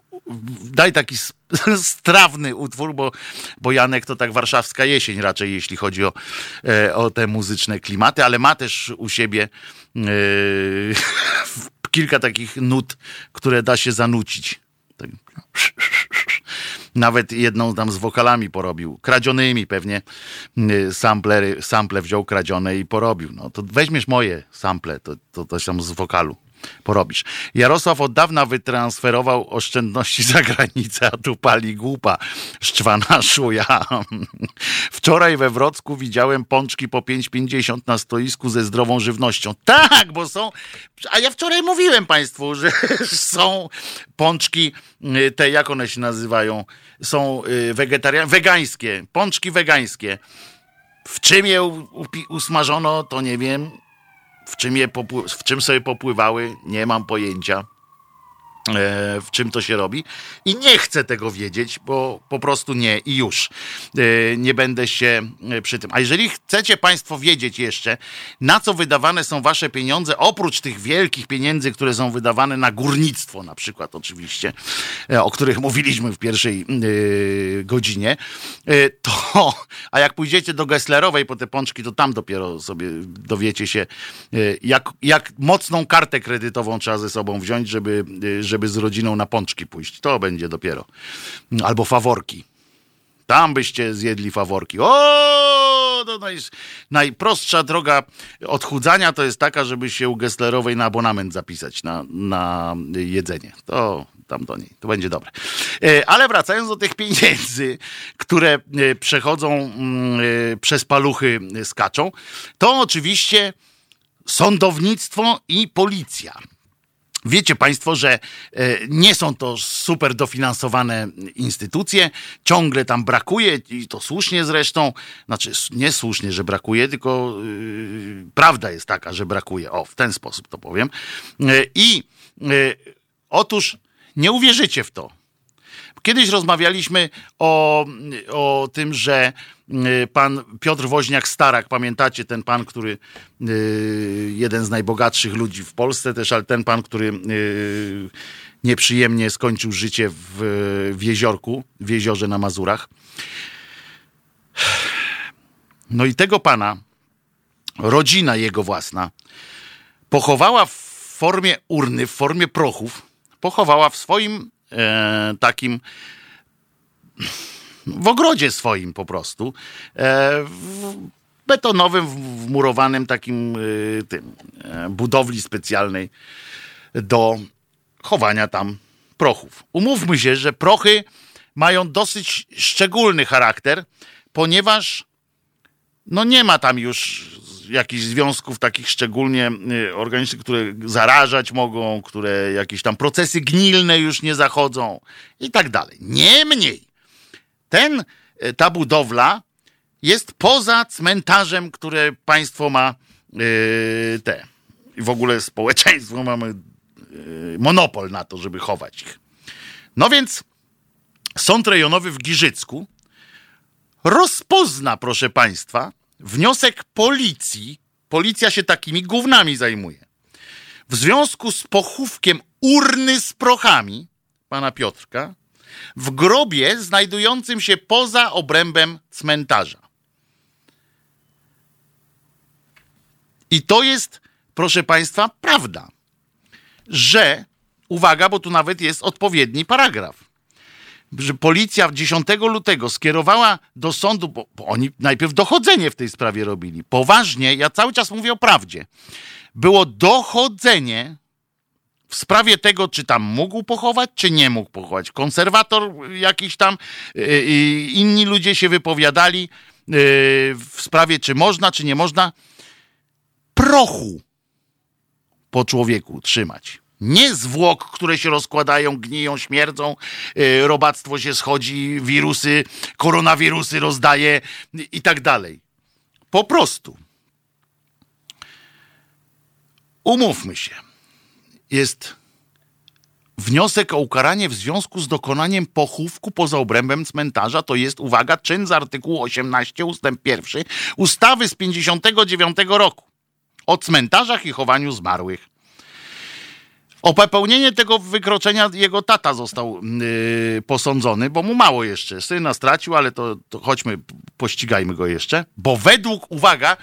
daj taki strawny utwór, bo, bo Janek to tak warszawska jesień raczej, jeśli chodzi o, e, o te muzyczne klimaty, ale ma też u siebie yy, kilka takich nut, które da się zanucić. Tak. Nawet jedną tam z wokalami porobił. Kradzionymi pewnie. Samplery, sample wziął kradzione i porobił. No to weźmiesz moje sample, to, to, to tam z wokalu porobisz. Jarosław od dawna wytransferował oszczędności za granicę, a tu pali głupa, szczwana szuja. Wczoraj we Wrocku widziałem pączki po 5,50 na stoisku ze zdrową żywnością. Tak, bo są, a ja wczoraj mówiłem Państwu, że są pączki, y, te jak one się nazywają, są y, wegetariańskie, wegańskie, pączki wegańskie. W czym je usmażono, to nie wiem. W czym, je w czym sobie popływały, nie mam pojęcia. E, w czym to się robi i nie chcę tego wiedzieć, bo po prostu nie i już. E, nie będę się e, przy tym. A jeżeli chcecie Państwo wiedzieć jeszcze, na co wydawane są Wasze pieniądze, oprócz tych wielkich pieniędzy, które są wydawane na górnictwo, na przykład oczywiście, o których mówiliśmy w pierwszej godzinie, to, a jak pójdziecie do Gesslerowej po te pączki, to tam dopiero sobie dowiecie się, jak, jak mocną kartę kredytową trzeba ze sobą wziąć, żeby, żeby żeby z rodziną na pączki pójść. To będzie dopiero. Albo faworki. Tam byście zjedli faworki. O, to naj, najprostsza droga odchudzania to jest taka, żeby się u Gesslerowej na abonament zapisać na, na jedzenie. To tam do niej. To będzie dobre. E, ale wracając do tych pieniędzy, które e, przechodzą mm, e, przez paluchy, skaczą, to oczywiście sądownictwo i policja. Wiecie Państwo, że e, nie są to super dofinansowane instytucje, ciągle tam brakuje i to słusznie zresztą, znaczy nie słusznie, że brakuje, tylko yy, prawda jest taka, że brakuje. O, w ten sposób to powiem. Yy, I yy, otóż nie uwierzycie w to. Kiedyś rozmawialiśmy o, o tym, że y, pan Piotr Woźniak-Starak, pamiętacie ten pan, który y, jeden z najbogatszych ludzi w Polsce też, ale ten pan, który y, nieprzyjemnie skończył życie w, w jeziorku, w jeziorze na Mazurach. No i tego pana, rodzina jego własna, pochowała w formie urny, w formie prochów, pochowała w swoim takim w ogrodzie swoim po prostu. E, w betonowym, wmurowanym takim e, tym, e, budowli specjalnej do chowania tam prochów. Umówmy się, że prochy mają dosyć szczególny charakter, ponieważ no nie ma tam już jakichś związków takich szczególnie y, organicznych, które zarażać mogą, które jakieś tam procesy gnilne już nie zachodzą i tak dalej. Niemniej, ten, y, ta budowla jest poza cmentarzem, które państwo ma yy, te. I w ogóle społeczeństwo mamy yy, monopol na to, żeby chować ich. No więc sąd rejonowy w Giżycku rozpozna, proszę państwa, wniosek policji, policja się takimi gównami zajmuje, w związku z pochówkiem urny z prochami pana Piotrka w grobie znajdującym się poza obrębem cmentarza. I to jest, proszę państwa, prawda, że, uwaga, bo tu nawet jest odpowiedni paragraf. Że policja 10 lutego skierowała do sądu, bo, bo oni najpierw dochodzenie w tej sprawie robili. Poważnie, ja cały czas mówię o prawdzie. Było dochodzenie w sprawie tego, czy tam mógł pochować, czy nie mógł pochować. Konserwator jakiś tam, yy, inni ludzie się wypowiadali yy, w sprawie, czy można, czy nie można prochu po człowieku trzymać. Nie zwłok, które się rozkładają, gniją, śmierdzą, yy, robactwo się schodzi, wirusy, koronawirusy rozdaje i tak dalej. Po prostu. Umówmy się. Jest wniosek o ukaranie w związku z dokonaniem pochówku poza obrębem cmentarza. To jest, uwaga, czyn z artykułu 18 ustęp 1 ustawy z 59 roku o cmentarzach i chowaniu zmarłych. O popełnienie tego wykroczenia jego tata został yy, posądzony, bo mu mało jeszcze. Syna stracił, ale to, to chodźmy, pościgajmy go jeszcze. Bo według, uwaga,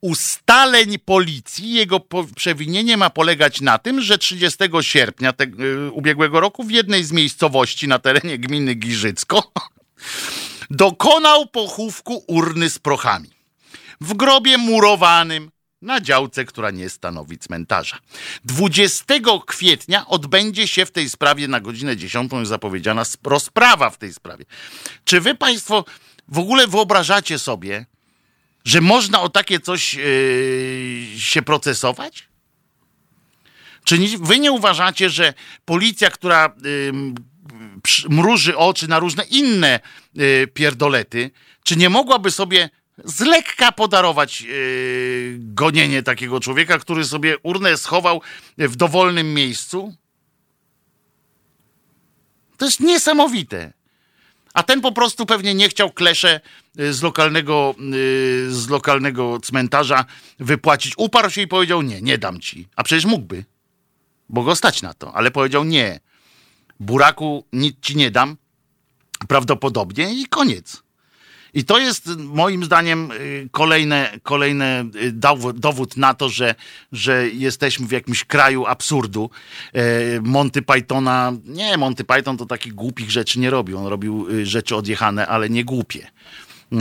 ustaleń policji jego przewinienie ma polegać na tym, że 30 sierpnia te, yy, ubiegłego roku w jednej z miejscowości na terenie gminy Giżycko dokonał pochówku urny z prochami. W grobie murowanym na działce, która nie stanowi cmentarza. 20 kwietnia odbędzie się w tej sprawie na godzinę 10 zapowiedziana rozprawa w tej sprawie. Czy wy państwo w ogóle wyobrażacie sobie, że można o takie coś yy, się procesować? Czy wy nie uważacie, że policja, która yy, mruży oczy na różne inne yy, pierdolety, czy nie mogłaby sobie z lekka podarować yy, gonienie takiego człowieka, który sobie urnę schował w dowolnym miejscu? To jest niesamowite. A ten po prostu pewnie nie chciał klesze y, z lokalnego, yy, z lokalnego cmentarza wypłacić. Uparł się i powiedział: Nie, nie dam ci. A przecież mógłby, bo go stać na to, ale powiedział: Nie, buraku nic ci nie dam. Prawdopodobnie i koniec. I to jest moim zdaniem y, kolejne, kolejny y, dowód na to, że, że jesteśmy w jakimś kraju absurdu. E, Monty Pythona, nie, Monty Python to takich głupich rzeczy nie robił. On robił y, rzeczy odjechane, ale nie głupie. E,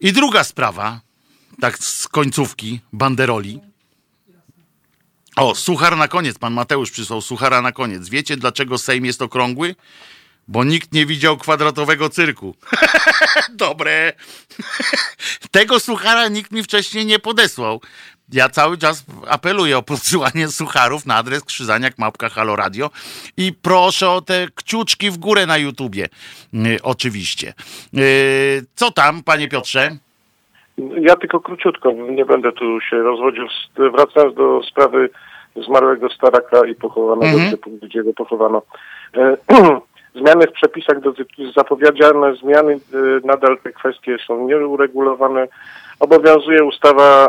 I druga sprawa, tak z końcówki, banderoli. O, suchar na koniec, pan Mateusz przysłał suchara na koniec. Wiecie, dlaczego Sejm jest okrągły? Bo nikt nie widział kwadratowego cyrku. Dobre. Tego suchara nikt mi wcześniej nie podesłał. Ja cały czas apeluję o podsyłanie sucharów na adres krzyzaniak mapka Halo Radio i proszę o te kciuczki w górę na YouTubie. Yy, oczywiście. Yy, co tam, panie Piotrze? Ja tylko króciutko, nie będę tu się rozwodził. Wracając do sprawy zmarłego staraka i pochowanego, mm -hmm. gdzie go pochowano. Yy, Zmiany w przepisach, zapowiedziane zmiany, y, nadal te kwestie są nieuregulowane. Obowiązuje ustawa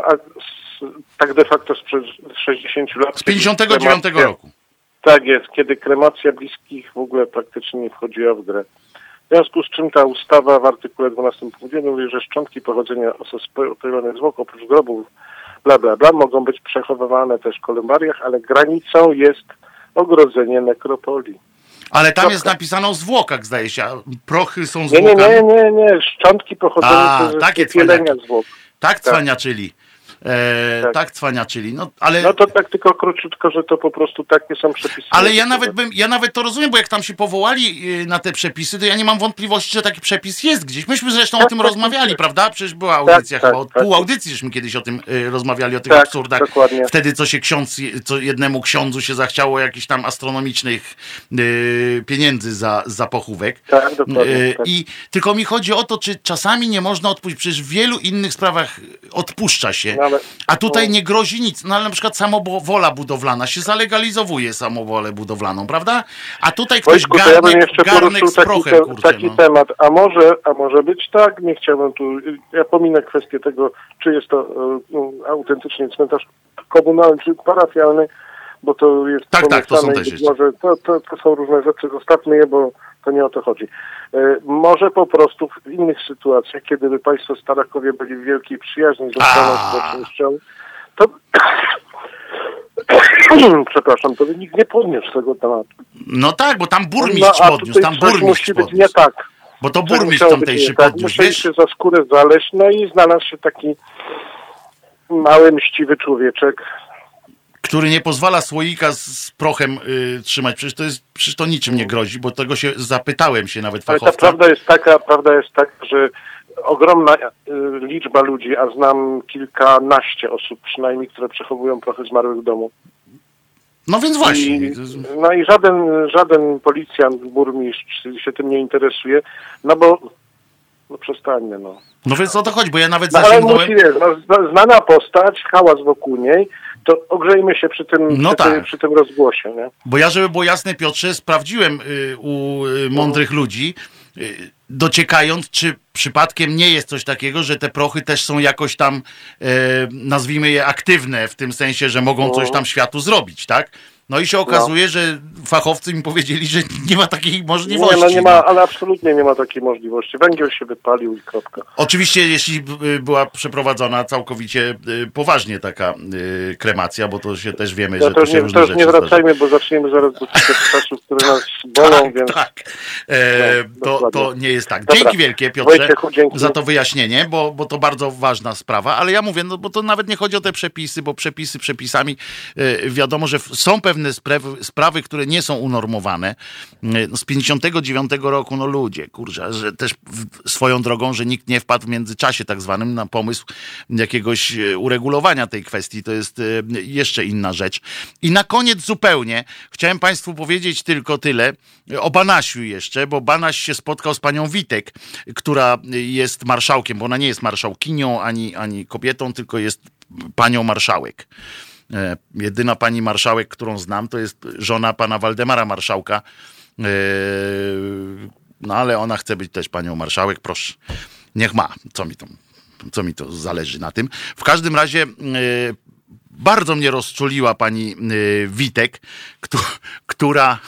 tak de facto sprzed 60 lat. Z 59 roku. Tak jest, kiedy kremacja bliskich w ogóle praktycznie nie wchodziła w grę. W związku z czym ta ustawa w artykule 12 punkcie mówi, że szczątki pochodzenia osób spełnionych zwłok oprócz grobów bla bla bla mogą być przechowywane też w kolumbariach, ale granicą jest ogrodzenie nekropolii. Ale tam jest napisane o zwłokach, zdaje się. Prochy są zwłokami. Nie, nie, nie, nie. Szczątki pochodzące z takie zwłok. Tak, cwaniaczyli. E, tak. tak cwaniaczyli. No, ale... no to tak tylko króciutko, że to po prostu takie są przepisy. Ale ja nawet bym, ja nawet to rozumiem, bo jak tam się powołali y, na te przepisy, to ja nie mam wątpliwości, że taki przepis jest gdzieś. Myśmy zresztą tak, o tym tak, rozmawiali, tak. prawda? Przecież była tak, audycja chyba, od pół audycji żeśmy kiedyś o tym y, rozmawiali, o tych absurdach. Dokładnie. Wtedy co się ksiądz, co jednemu ksiądzu się zachciało jakichś tam astronomicznych y, pieniędzy za, za pochówek. Tak, dokładnie. Y, I tylko mi chodzi o to, czy czasami nie można odpuścić, przecież w wielu innych sprawach odpuszcza się. No, ale, a tutaj nie grozi nic. No ale na przykład samowola budowlana się zalegalizowuje samowolę budowlaną, prawda? A tutaj ktoś Wojtku, garnek, ja jeszcze garnek z prochem, taki, kurczę, taki no. temat. A może, a może być tak, nie chciałbym tu, ja pominę kwestię tego, czy jest to um, autentycznie cmentarz komunalny, czy parafialny, bo to jest tak, tak, to są też może to, to, to są różne rzeczy, zostawmy je, bo to nie o to chodzi. E, może po prostu w innych sytuacjach, kiedy by Państwo Starakowie byli w wielkiej przyjaźni z lokalną społecznością, to przepraszam, to nikt nie podniósł tego tematu. No tak, bo tam burmistrz No, podniósł, tam burmistrz musi być podniósł. nie tak. Bo to burmistrz być tamtejszy tak. podniósł, Musieli wiesz? się za skórę zaleźć, no i znalazł się taki mały, mściwy człowieczek. Który nie pozwala słoika z, prochem y, trzymać. Przecież to, jest, przecież to niczym nie grozi, bo tego się zapytałem się nawet Ale ta fachowca. prawda jest taka, prawda jest taka, że ogromna y, liczba ludzi, a znam kilkanaście osób przynajmniej, które przechowują prochy zmarłych w domu. No więc właśnie. I, no i żaden, żaden policjant, burmistrz się tym nie interesuje, no bo no przestańmy, no. No więc o to chodzi, bo ja nawet No ale zasięgnąłem... musi, wiesz, no, zna- znana postać, hałas wokół niej, to ogrzejmy się przy tym, No przy, tak. tym, przy tym rozgłosie, nie? Bo ja, żeby było jasne, Piotrze, sprawdziłem y, u y, mądrych ludzi, y, dociekając, czy przypadkiem nie jest coś takiego, że te prochy też są jakoś tam, e, nazwijmy je, aktywne, w tym sensie, że mogą coś tam światu zrobić, tak? No i się okazuje, że fachowcy mi powiedzieli, że nie ma takiej możliwości. Nie, no nie ma, ale absolutnie nie ma takiej możliwości. Węgiel się wypalił i kropka. Oczywiście, jeśli y, była przeprowadzona całkowicie y, poważnie taka y, kremacja, bo to się też wiemy, Ja że to się nie, różne też rzeczy nie wracajmy, bo zaczniemy zaraz dotykać czasów, które nas bolą, więc Tak. E, No, to, to nie jest tak. Dobra. Dzięki wielkie, Piotrze, Wojciechu, dzięki. za to wyjaśnienie, bo, bo to bardzo ważna sprawa, ale ja mówię, no bo to nawet nie chodzi o te przepisy, bo przepisy przepisami e, wiadomo, że są pewne sprawy, sprawy, które nie są unormowane. No, z 59 roku, no ludzie, kurczę, że też swoją drogą, że nikt nie wpadł w międzyczasie tak zwanym na pomysł jakiegoś e, uregulowania tej kwestii, to jest e, jeszcze inna rzecz. I na koniec zupełnie chciałem Państwu powiedzieć tylko tyle o Banasiu jeszcze, bo Banaś się spotkał z panią Witek, która jest marszałkiem, bo ona nie jest marszałkinią ani, ani kobietą, tylko jest panią marszałek. E, Jedyna pani marszałek, którą znam, to jest żona pana Waldemara Marszałka. E, No ale ona chce być też panią marszałek, proszę. Niech ma. Co mi to, co mi to zależy na tym. W każdym razie e, bardzo mnie rozczuliła pani y, Witek, któ- która,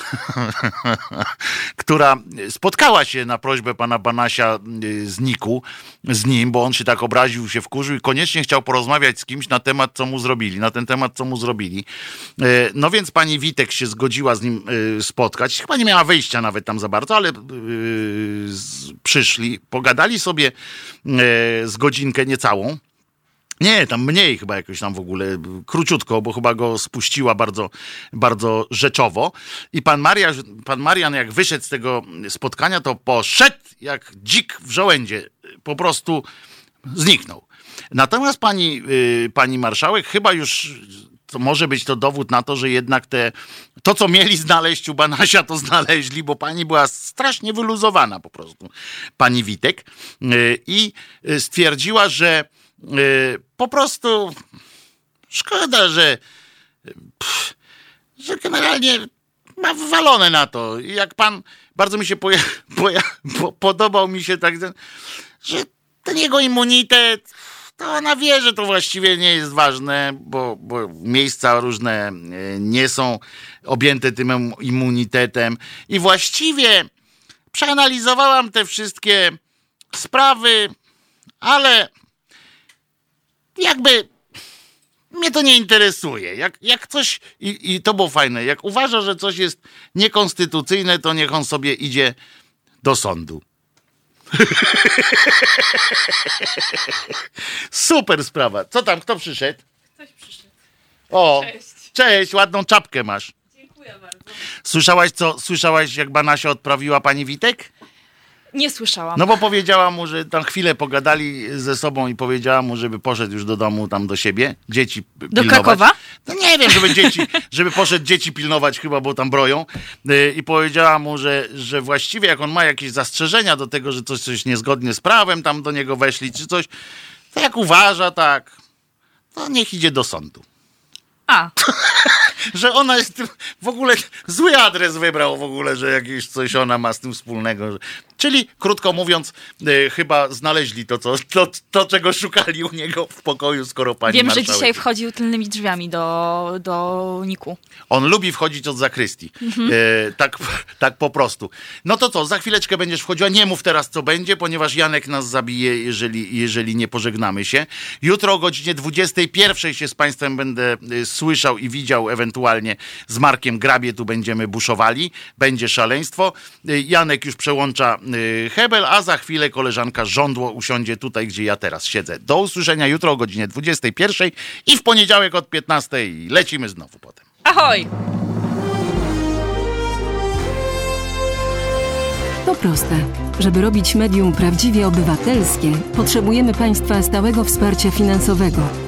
która spotkała się na prośbę pana Banasia y, z Niku, z nim, bo on się tak obraził, się wkurzył i koniecznie chciał porozmawiać z kimś na temat, co mu zrobili, na ten temat, co mu zrobili. Y, No więc pani Witek się zgodziła z nim spotkać. Chyba nie miała wyjścia nawet tam za bardzo, ale przyszli, pogadali sobie z godzinkę niecałą. Nie, tam mniej chyba jakoś tam w ogóle, króciutko, bo chyba go spuściła bardzo, bardzo rzeczowo. I pan, Maria, pan Marian, jak wyszedł z tego spotkania, to poszedł jak dzik w żołędzie. Po prostu zniknął. Natomiast pani, y, pani marszałek chyba już to może być to dowód na to, że jednak te, to, co mieli znaleźć u Banasia, to znaleźli, bo pani była strasznie wyluzowana po prostu, pani Witek. Y, I stwierdziła, że po prostu szkoda, że pff, że generalnie ma wywalone na to. I jak pan, bardzo mi się poja, poja, po, podobał mi się tak, że ten jego immunitet, to ona wie, że to właściwie nie jest ważne, bo, bo miejsca różne e, nie są objęte tym im- immunitetem. I właściwie przeanalizowałam te wszystkie sprawy, ale jakby mnie to nie interesuje. Jak, jak coś, i, i to było fajne, jak uważa, że coś jest niekonstytucyjne, to niech on sobie idzie do sądu. Super sprawa. Co tam, kto przyszedł? Ktoś przyszedł. O, Cześć. cześć, ładną czapkę masz. Dziękuję bardzo. Słyszałaś, co, słyszałaś, jak Banasia odprawiła pani Witek? Nie słyszałam. No bo powiedziała mu, że tam chwilę pogadali ze sobą i powiedziała mu, żeby poszedł już do domu, tam do siebie, dzieci Do pilnować. Krakowa? No nie wiem, żeby dzieci, żeby poszedł dzieci pilnować chyba, bo tam broją. Yy, I powiedziała mu, że, że właściwie jak on ma jakieś zastrzeżenia do tego, że coś, coś niezgodnie z prawem tam do niego weszli, czy coś, to jak uważa, tak, to niech idzie do sądu. A, Że ona jest tym, w ogóle zły adres wybrał w ogóle, że jakieś coś ona ma z tym wspólnego. że- Czyli, krótko mówiąc, e, chyba znaleźli to, co, to, to, czego szukali u niego w pokoju, skoro pani wiem, że marszałek- dzisiaj wchodził tylnymi drzwiami do, do Niku. On lubi wchodzić od zakrystii. Mhm. E, tak, tak po prostu. No to co, za chwileczkę będziesz wchodziła. Nie mów teraz, co będzie, ponieważ Janek nas zabije, jeżeli, jeżeli nie pożegnamy się. Jutro o godzinie 21 się z Państwem będę e, słyszał i widział ewentualnie ewentualnie z Markiem Grabie tu będziemy buszowali. Będzie szaleństwo. Y, Janek już przełącza y, hebel, a za chwilę koleżanka żądło usiądzie tutaj, gdzie ja teraz siedzę. Do usłyszenia jutro o godzinie 21 i w poniedziałek od 15 lecimy znowu potem. Ahoj! To proste. Żeby robić medium prawdziwie obywatelskie, potrzebujemy Państwa stałego wsparcia finansowego.